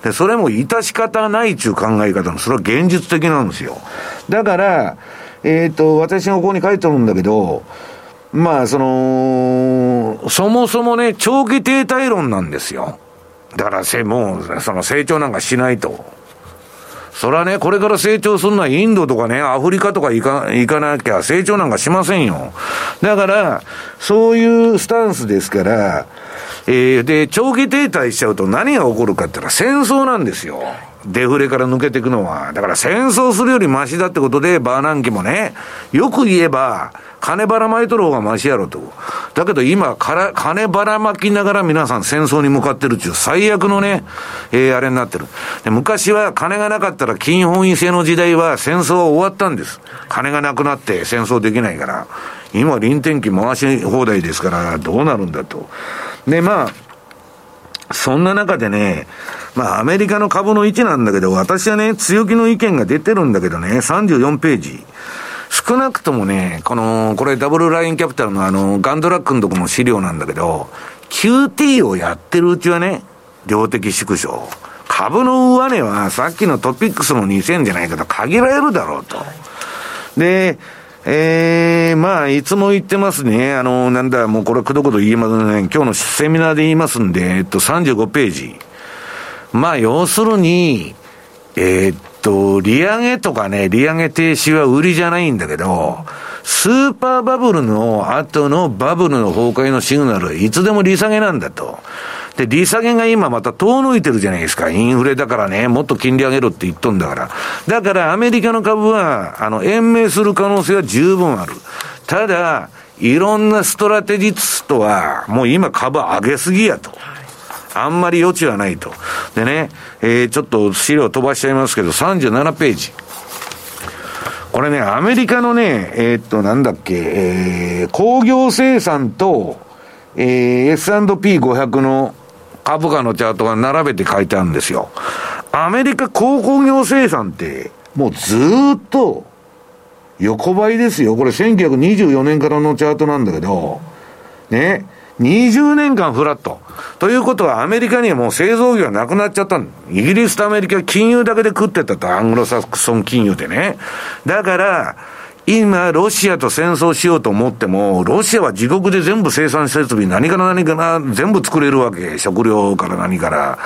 で、それも致し方ないっていう考え方の、それは現実的なんですよ。だから、えっ、ー、と、私がここに書いてあるんだけど、まあ、その、そもそもね、長期停滞論なんですよ。だから、せ、もう、その成長なんかしないと。それはね、これから成長するのはインドとかね、アフリカとか行か行かなきゃ成長なんかしませんよ。だから、そういうスタンスですから、えー、で、長期停滞しちゃうと何が起こるかって言ったら戦争なんですよ。デフレから抜けていくのは。だから戦争するよりマシだってことで、バーナンキもね、よく言えば、金ばらまいとる方がマシやろと。だけど今から、金ばらまきながら皆さん戦争に向かってるっていう最悪のね、えー、あれになってる。で昔は金がなかったら金本位制の時代は戦争は終わったんです。金がなくなって戦争できないから。今臨転機回し放題ですからどうなるんだと。で、まあ、そんな中でね、まあ、アメリカの株の位置なんだけど、私はね、強気の意見が出てるんだけどね、34ページ。少なくともね、この、これダブルラインキャピタルのあの、ガンドラックのとこの資料なんだけど、QT をやってるうちはね、量的縮小。株の上値はさっきのトピックスの2000じゃないけど限られるだろうと。で、ええー、まあ、いつも言ってますね。あの、なんだ、もうこれくどくど言いますね。今日のセミナーで言いますんで、えっと、35ページ。まあ、要するに、えー、っと、利上げとかね、利上げ停止は売りじゃないんだけど、スーパーバブルの後のバブルの崩壊のシグナルいつでも利下げなんだと。で、利下げが今また遠のいてるじゃないですか。インフレだからね、もっと金利上げろって言っとんだから。だからアメリカの株は、あの、延命する可能性は十分ある。ただ、いろんなストラテジストは、もう今株上げすぎやと。あんまり余地はないと。でね、えー、ちょっと資料飛ばしちゃいますけど、37ページ。これね、アメリカのね、えー、っと、なんだっけ、えー、工業生産と、えー、S&P500 の株価のチャートが並べて書いてあるんですよ。アメリカ鉱工業生産って、もうずっと、横ばいですよ。これ1924年からのチャートなんだけど、ね、20年間フラット。ということはアメリカにはもう製造業はなくなっちゃったイギリスとアメリカは金融だけで食ってたと、アングロサクソン金融でね。だから、今、ロシアと戦争しようと思っても、ロシアは自国で全部生産設備、何から何から全部作れるわけ。食料から何から。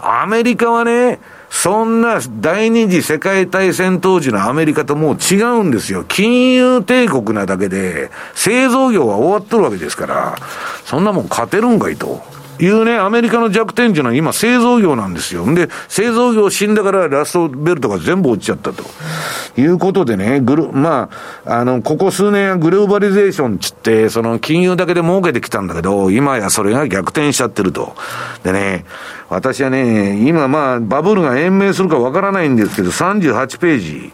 アメリカはね、そんな第二次世界大戦当時のアメリカともう違うんですよ。金融帝国なだけで、製造業は終わっとるわけですから、そんなもん勝てるんかいと。いうね、アメリカの弱点っていうのは今製造業なんですよ。で、製造業死んだからラストベルトが全部落ちちゃったと。いうことでね、グル、まあ、あの、ここ数年はグローバリゼーションつって、その金融だけで儲けてきたんだけど、今やそれが逆転しちゃってると。でね、私はね、今まあ、バブルが延命するかわからないんですけど、38ページ。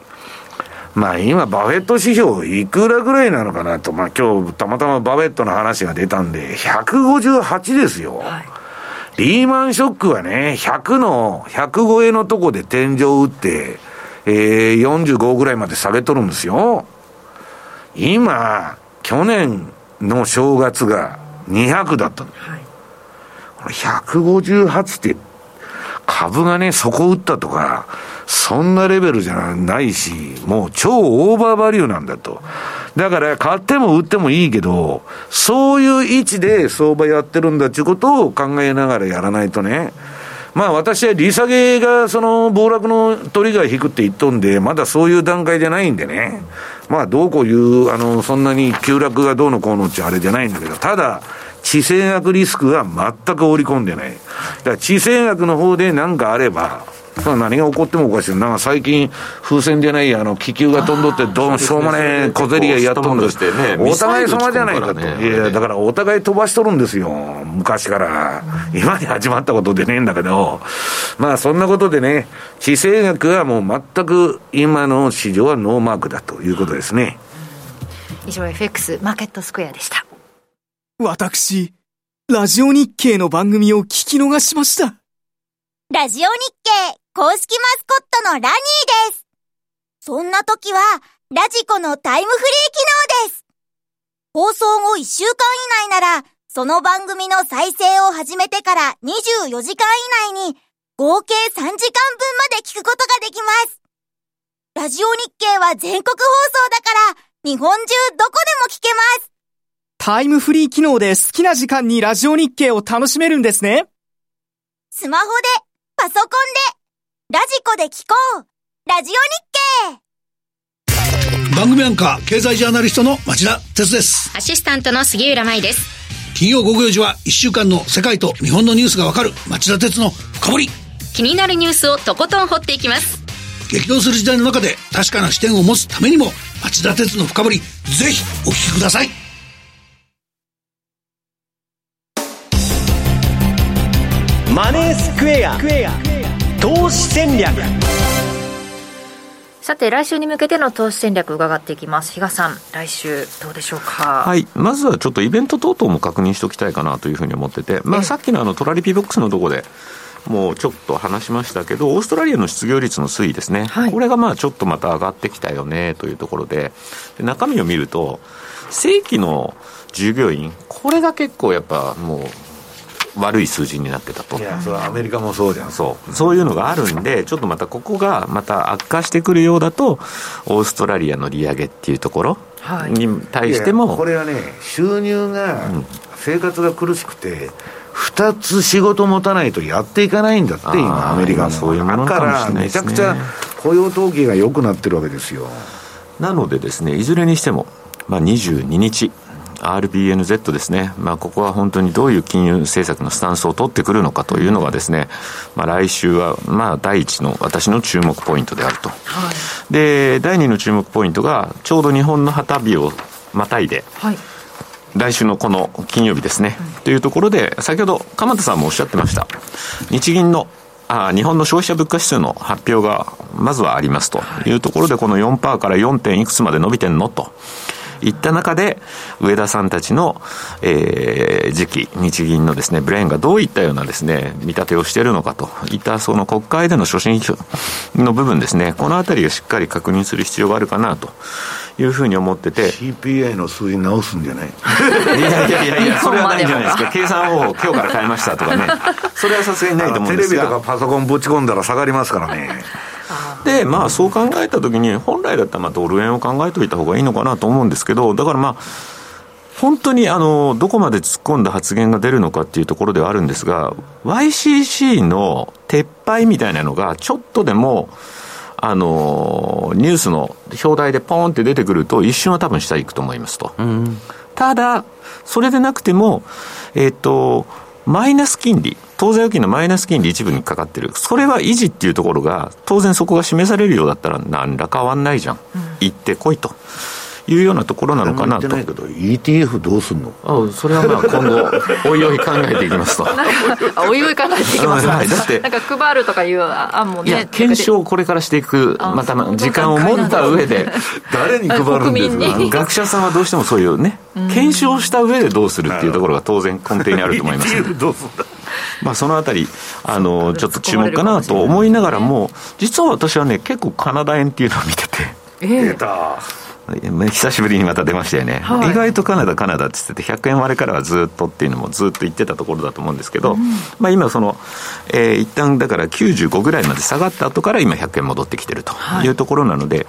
まあ今、バフェット指標いくらぐらいなのかなと、まあ今日たまたまバフェットの話が出たんで、158ですよ。はい、リーマンショックはね、100の、100超えのとこで天井打って、えー、45ぐらいまで下げとるんですよ。今、去年の正月が200だったの。はい、これ158って株がね、底打ったとか、そんなレベルじゃないし、もう超オーバーバリューなんだと。だから買っても売ってもいいけど、そういう位置で相場やってるんだっていうことを考えながらやらないとね。まあ私は利下げがその暴落のトリガー引くって言っとんで、まだそういう段階じゃないんでね。まあどうこういう、あの、そんなに急落がどうのこうのってあれじゃないんだけど、ただ、地政学リスクは全く織り込んでない。だから地政学の方で何かあれば、何が起こってもおかしい。なんか最近、風船でない、あの、気球が飛んどって、どうしょうもねえ、小競り合いやっとるんですって。ね、お互い様じゃないかと。いや、だからお互い飛ばしとるんですよ。昔から。(laughs) 今に始まったことでねえんだけど。まあ、そんなことでね、地政学はもう全く今の市場はノーマークだということですね。以上 FX マーケットスクエアでした。私、ラジオ日経の番組を聞き逃しました。ラジオ日経公式マスコットのラニーです。そんな時は、ラジコのタイムフリー機能です。放送後1週間以内なら、その番組の再生を始めてから24時間以内に、合計3時間分まで聞くことができます。ラジオ日経は全国放送だから、日本中どこでも聞けます。タイムフリー機能で好きな時間にラジオ日経を楽しめるんですね。スマホでパソコンで、ラジコで聞こう。ラジオ日経。番組アンカー、経済ジャーナリストの町田哲です。アシスタントの杉浦舞です。金曜午後4時は1週間の世界と日本のニュースがわかる町田哲の深掘り。気になるニュースをとことん掘っていきます。激動する時代の中で確かな視点を持つためにも町田哲の深掘り、ぜひお聞きください。マネースクエア投資戦略。さて来週に向けての投資戦略伺っていきます。比嘉さん来週どうでしょうか？はい。まずはちょっとイベント等々も確認しておきたいかなというふうに思ってて、まあ、さっきのあのトラリピボックスのとこでもうちょっと話しましたけど、オーストラリアの失業率の推移ですね、はい、これがまあちょっとまた上がってきたよねというところで、で中身を見ると、正規の従業員、これが結構やっぱもう、悪い数字になってたと。いやそれはアメリカもそうじゃん。そう。そういうのがあるんでちょっとまたここがまた悪化してくるようだとオーストラリアの利上げっていうところに対しても、はい、これはね収入が、生活が苦しくて2つ仕事持たないとやっていかないんだって今。アメリカもそういうものかもしれない、ね、めちゃくちゃ雇用統計が良くなってるわけですよ。なのでですねいずれにしてもまあ、22日 RBNZ ですね、まあ、ここは本当にどういう金融政策のスタンスを取ってくるのかというのがですね、まあ、来週はまあ第一の私の注目ポイントであると、はい、で第二の注目ポイントがちょうど日本の旗日をまたいで、はい。来週のこの金曜日ですね、うん、というところで、先ほど鎌田さんもおっしゃってました、日銀のあ日本の消費者物価指数の発表がまずはありますというところで、この4%から 4. 点いくつまで伸びてんのと。いった中で、上田さんたちの、えー、次期、日銀のですね、ブレーンがどういったようなですね、見立てをしているのかといったその国会での所信の部分ですね、このあたりをしっかり確認する必要があるかなと。いうふうに思ってて。CPI の数字直すんじゃない？いやいやいやいやそれはないんじゃないですか。計算方法今日から変えましたとかね。(laughs) それはさすがにないと思うんですが。テレビとかパソコンぶち込んだら下がりますからね。で、まあ、そう考えたときに、本来だったらまあドル円を考えておいた方がいいのかなと思うんですけど、だからまあ、本当にあのどこまで突っ込んだ発言が出るのかっていうところではあるんですが、YCC の撤廃みたいなのが、ちょっとでも、あのニュースの表題でポーンって出てくると、一瞬は多分下行くと思いますと。うん、ただ、それでなくても、えっ、ー、と、マイナス金利、当座預金のマイナス金利一部にかかってる。それは維持っていうところが、当然そこが示されるようだったら何ら変わんないじゃん。うん、行ってこいと。いうようなところなのかなと。ないけど、ETF どうすんの？あそれはまあ今後、おいおい考えていきますと。おいおい考えていきます、はい、だって、なんか配るとかいう案もね。いや、検証をこれからしていく、また時間を持った上で、誰に配るんですか？学者さんはどうしてもそういうね、検証した上でどうするっていうところが当然根底にあると思います、どうすんだ？まあ、そのあたり、あの、ちょっと注目かなと思いながらも、実は私はね、結構カナダ円っていうのを見てて。出た。久しぶりにまた出ましたよね、はい、意外とカナダ、カナダって言ってて、100円割れからはずっとっていうのもずっと言ってたところだと思うんですけど、うん、まあ、今、その、えー、一旦だから95ぐらいまで下がった後から今、100円戻ってきてるとい。うところなので、はい、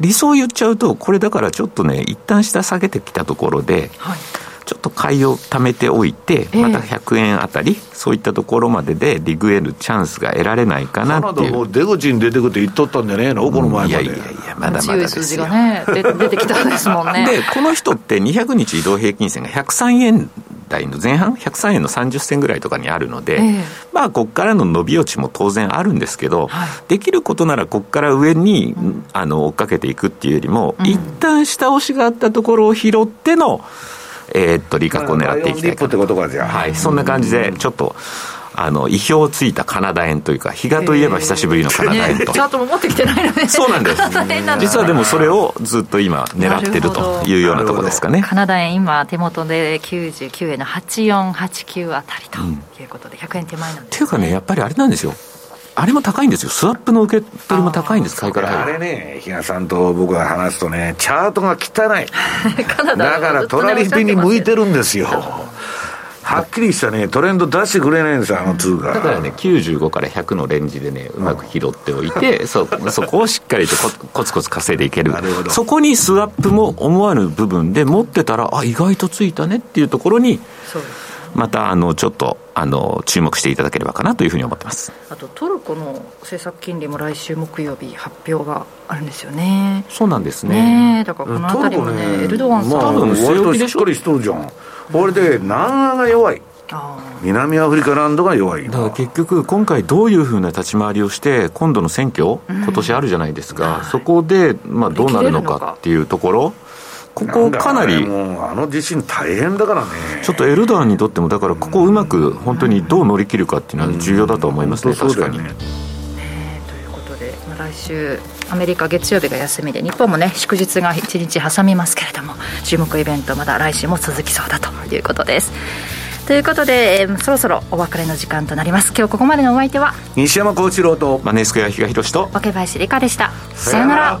理想を言っちゃうと、これだからちょっとね、一旦下下げてきたところで、はいちょっと買いを貯めておいて、また100円あたり、そういったところまででリグエルチャンスが得られないかなっていう。も出口に出てくって言っとったんじゃねえの、この前まで。いやいやいや、まだまだですよ。数字がね、出てきたんですもんね。(laughs) で、この人って200日移動平均線が103円台の前半、103円の30銭ぐらいとかにあるので、えー、まあ、ここからの伸び落ちも当然あるんですけど、はい、できることならここから上に、うん、あの追っかけていくっていうよりも、うん、一旦下押しがあったところを拾っての、えー、っと、利確を狙っていきたいかと。はい、そんな感じで、ちょっと、あの、意表をついたカナダ円というか、比嘉といえば久しぶりのカナダ円と。チャートも持ってきてないのね。そうなんです。実はでもそれをずっと今狙ってるというようなところですかね。カナダ円今手元で99円の8489あたりということで、100円手前なんです、ね、っていうかね、やっぱりあれなんですよ。あれも高いんですよ、スワップの受け取りも高いんです、買いから。あれね、比嘉さんと僕が話すとね、チャートが汚い、(laughs) だからトラリピに向いてるんですよ。はっきりしたね、トレンド出してくれないんですよ、あの通貨。だからね、95から100のレンジでね、うまく拾っておいて、(laughs) うん、そそこをしっかりとコツコツ稼いでいける。そこにスワップも思わぬ部分で持ってたら、あ、意外とついたねっていうところに、そうですまたあのちょっとあの注目していただければかなというふうに思ってます。あとトルコの政策金利も来週木曜日発表があるんですよね。そうなんですね。ねだからこの辺りもね、ね、エルドアンさん、まあ、割としっかりしとるじゃん。これで南アが弱い。南アフリカランドが弱い。だから結局、今回、どういうふうな立ち回りをして、今度の選挙、今年あるじゃないですか、うん、そこで、まあ、どうなるのかっていうところ、ここかなりあの地震大変だからね。ちょっとエルドアンにとってもだからここをうまく本当にどう乗り切るかっていうのは重要だと思いますね、確かに、ね、ということで、まあ、来週アメリカ月曜日が休みで日本もね祝日が1日挟みますけれども注目イベントまだ来週も続きそうだということです。ということで、えー、そろそろお別れの時間となります。今日ここまでのお相手は西山幸一郎とマネースクエア比嘉宏と若林理香でした。さようなら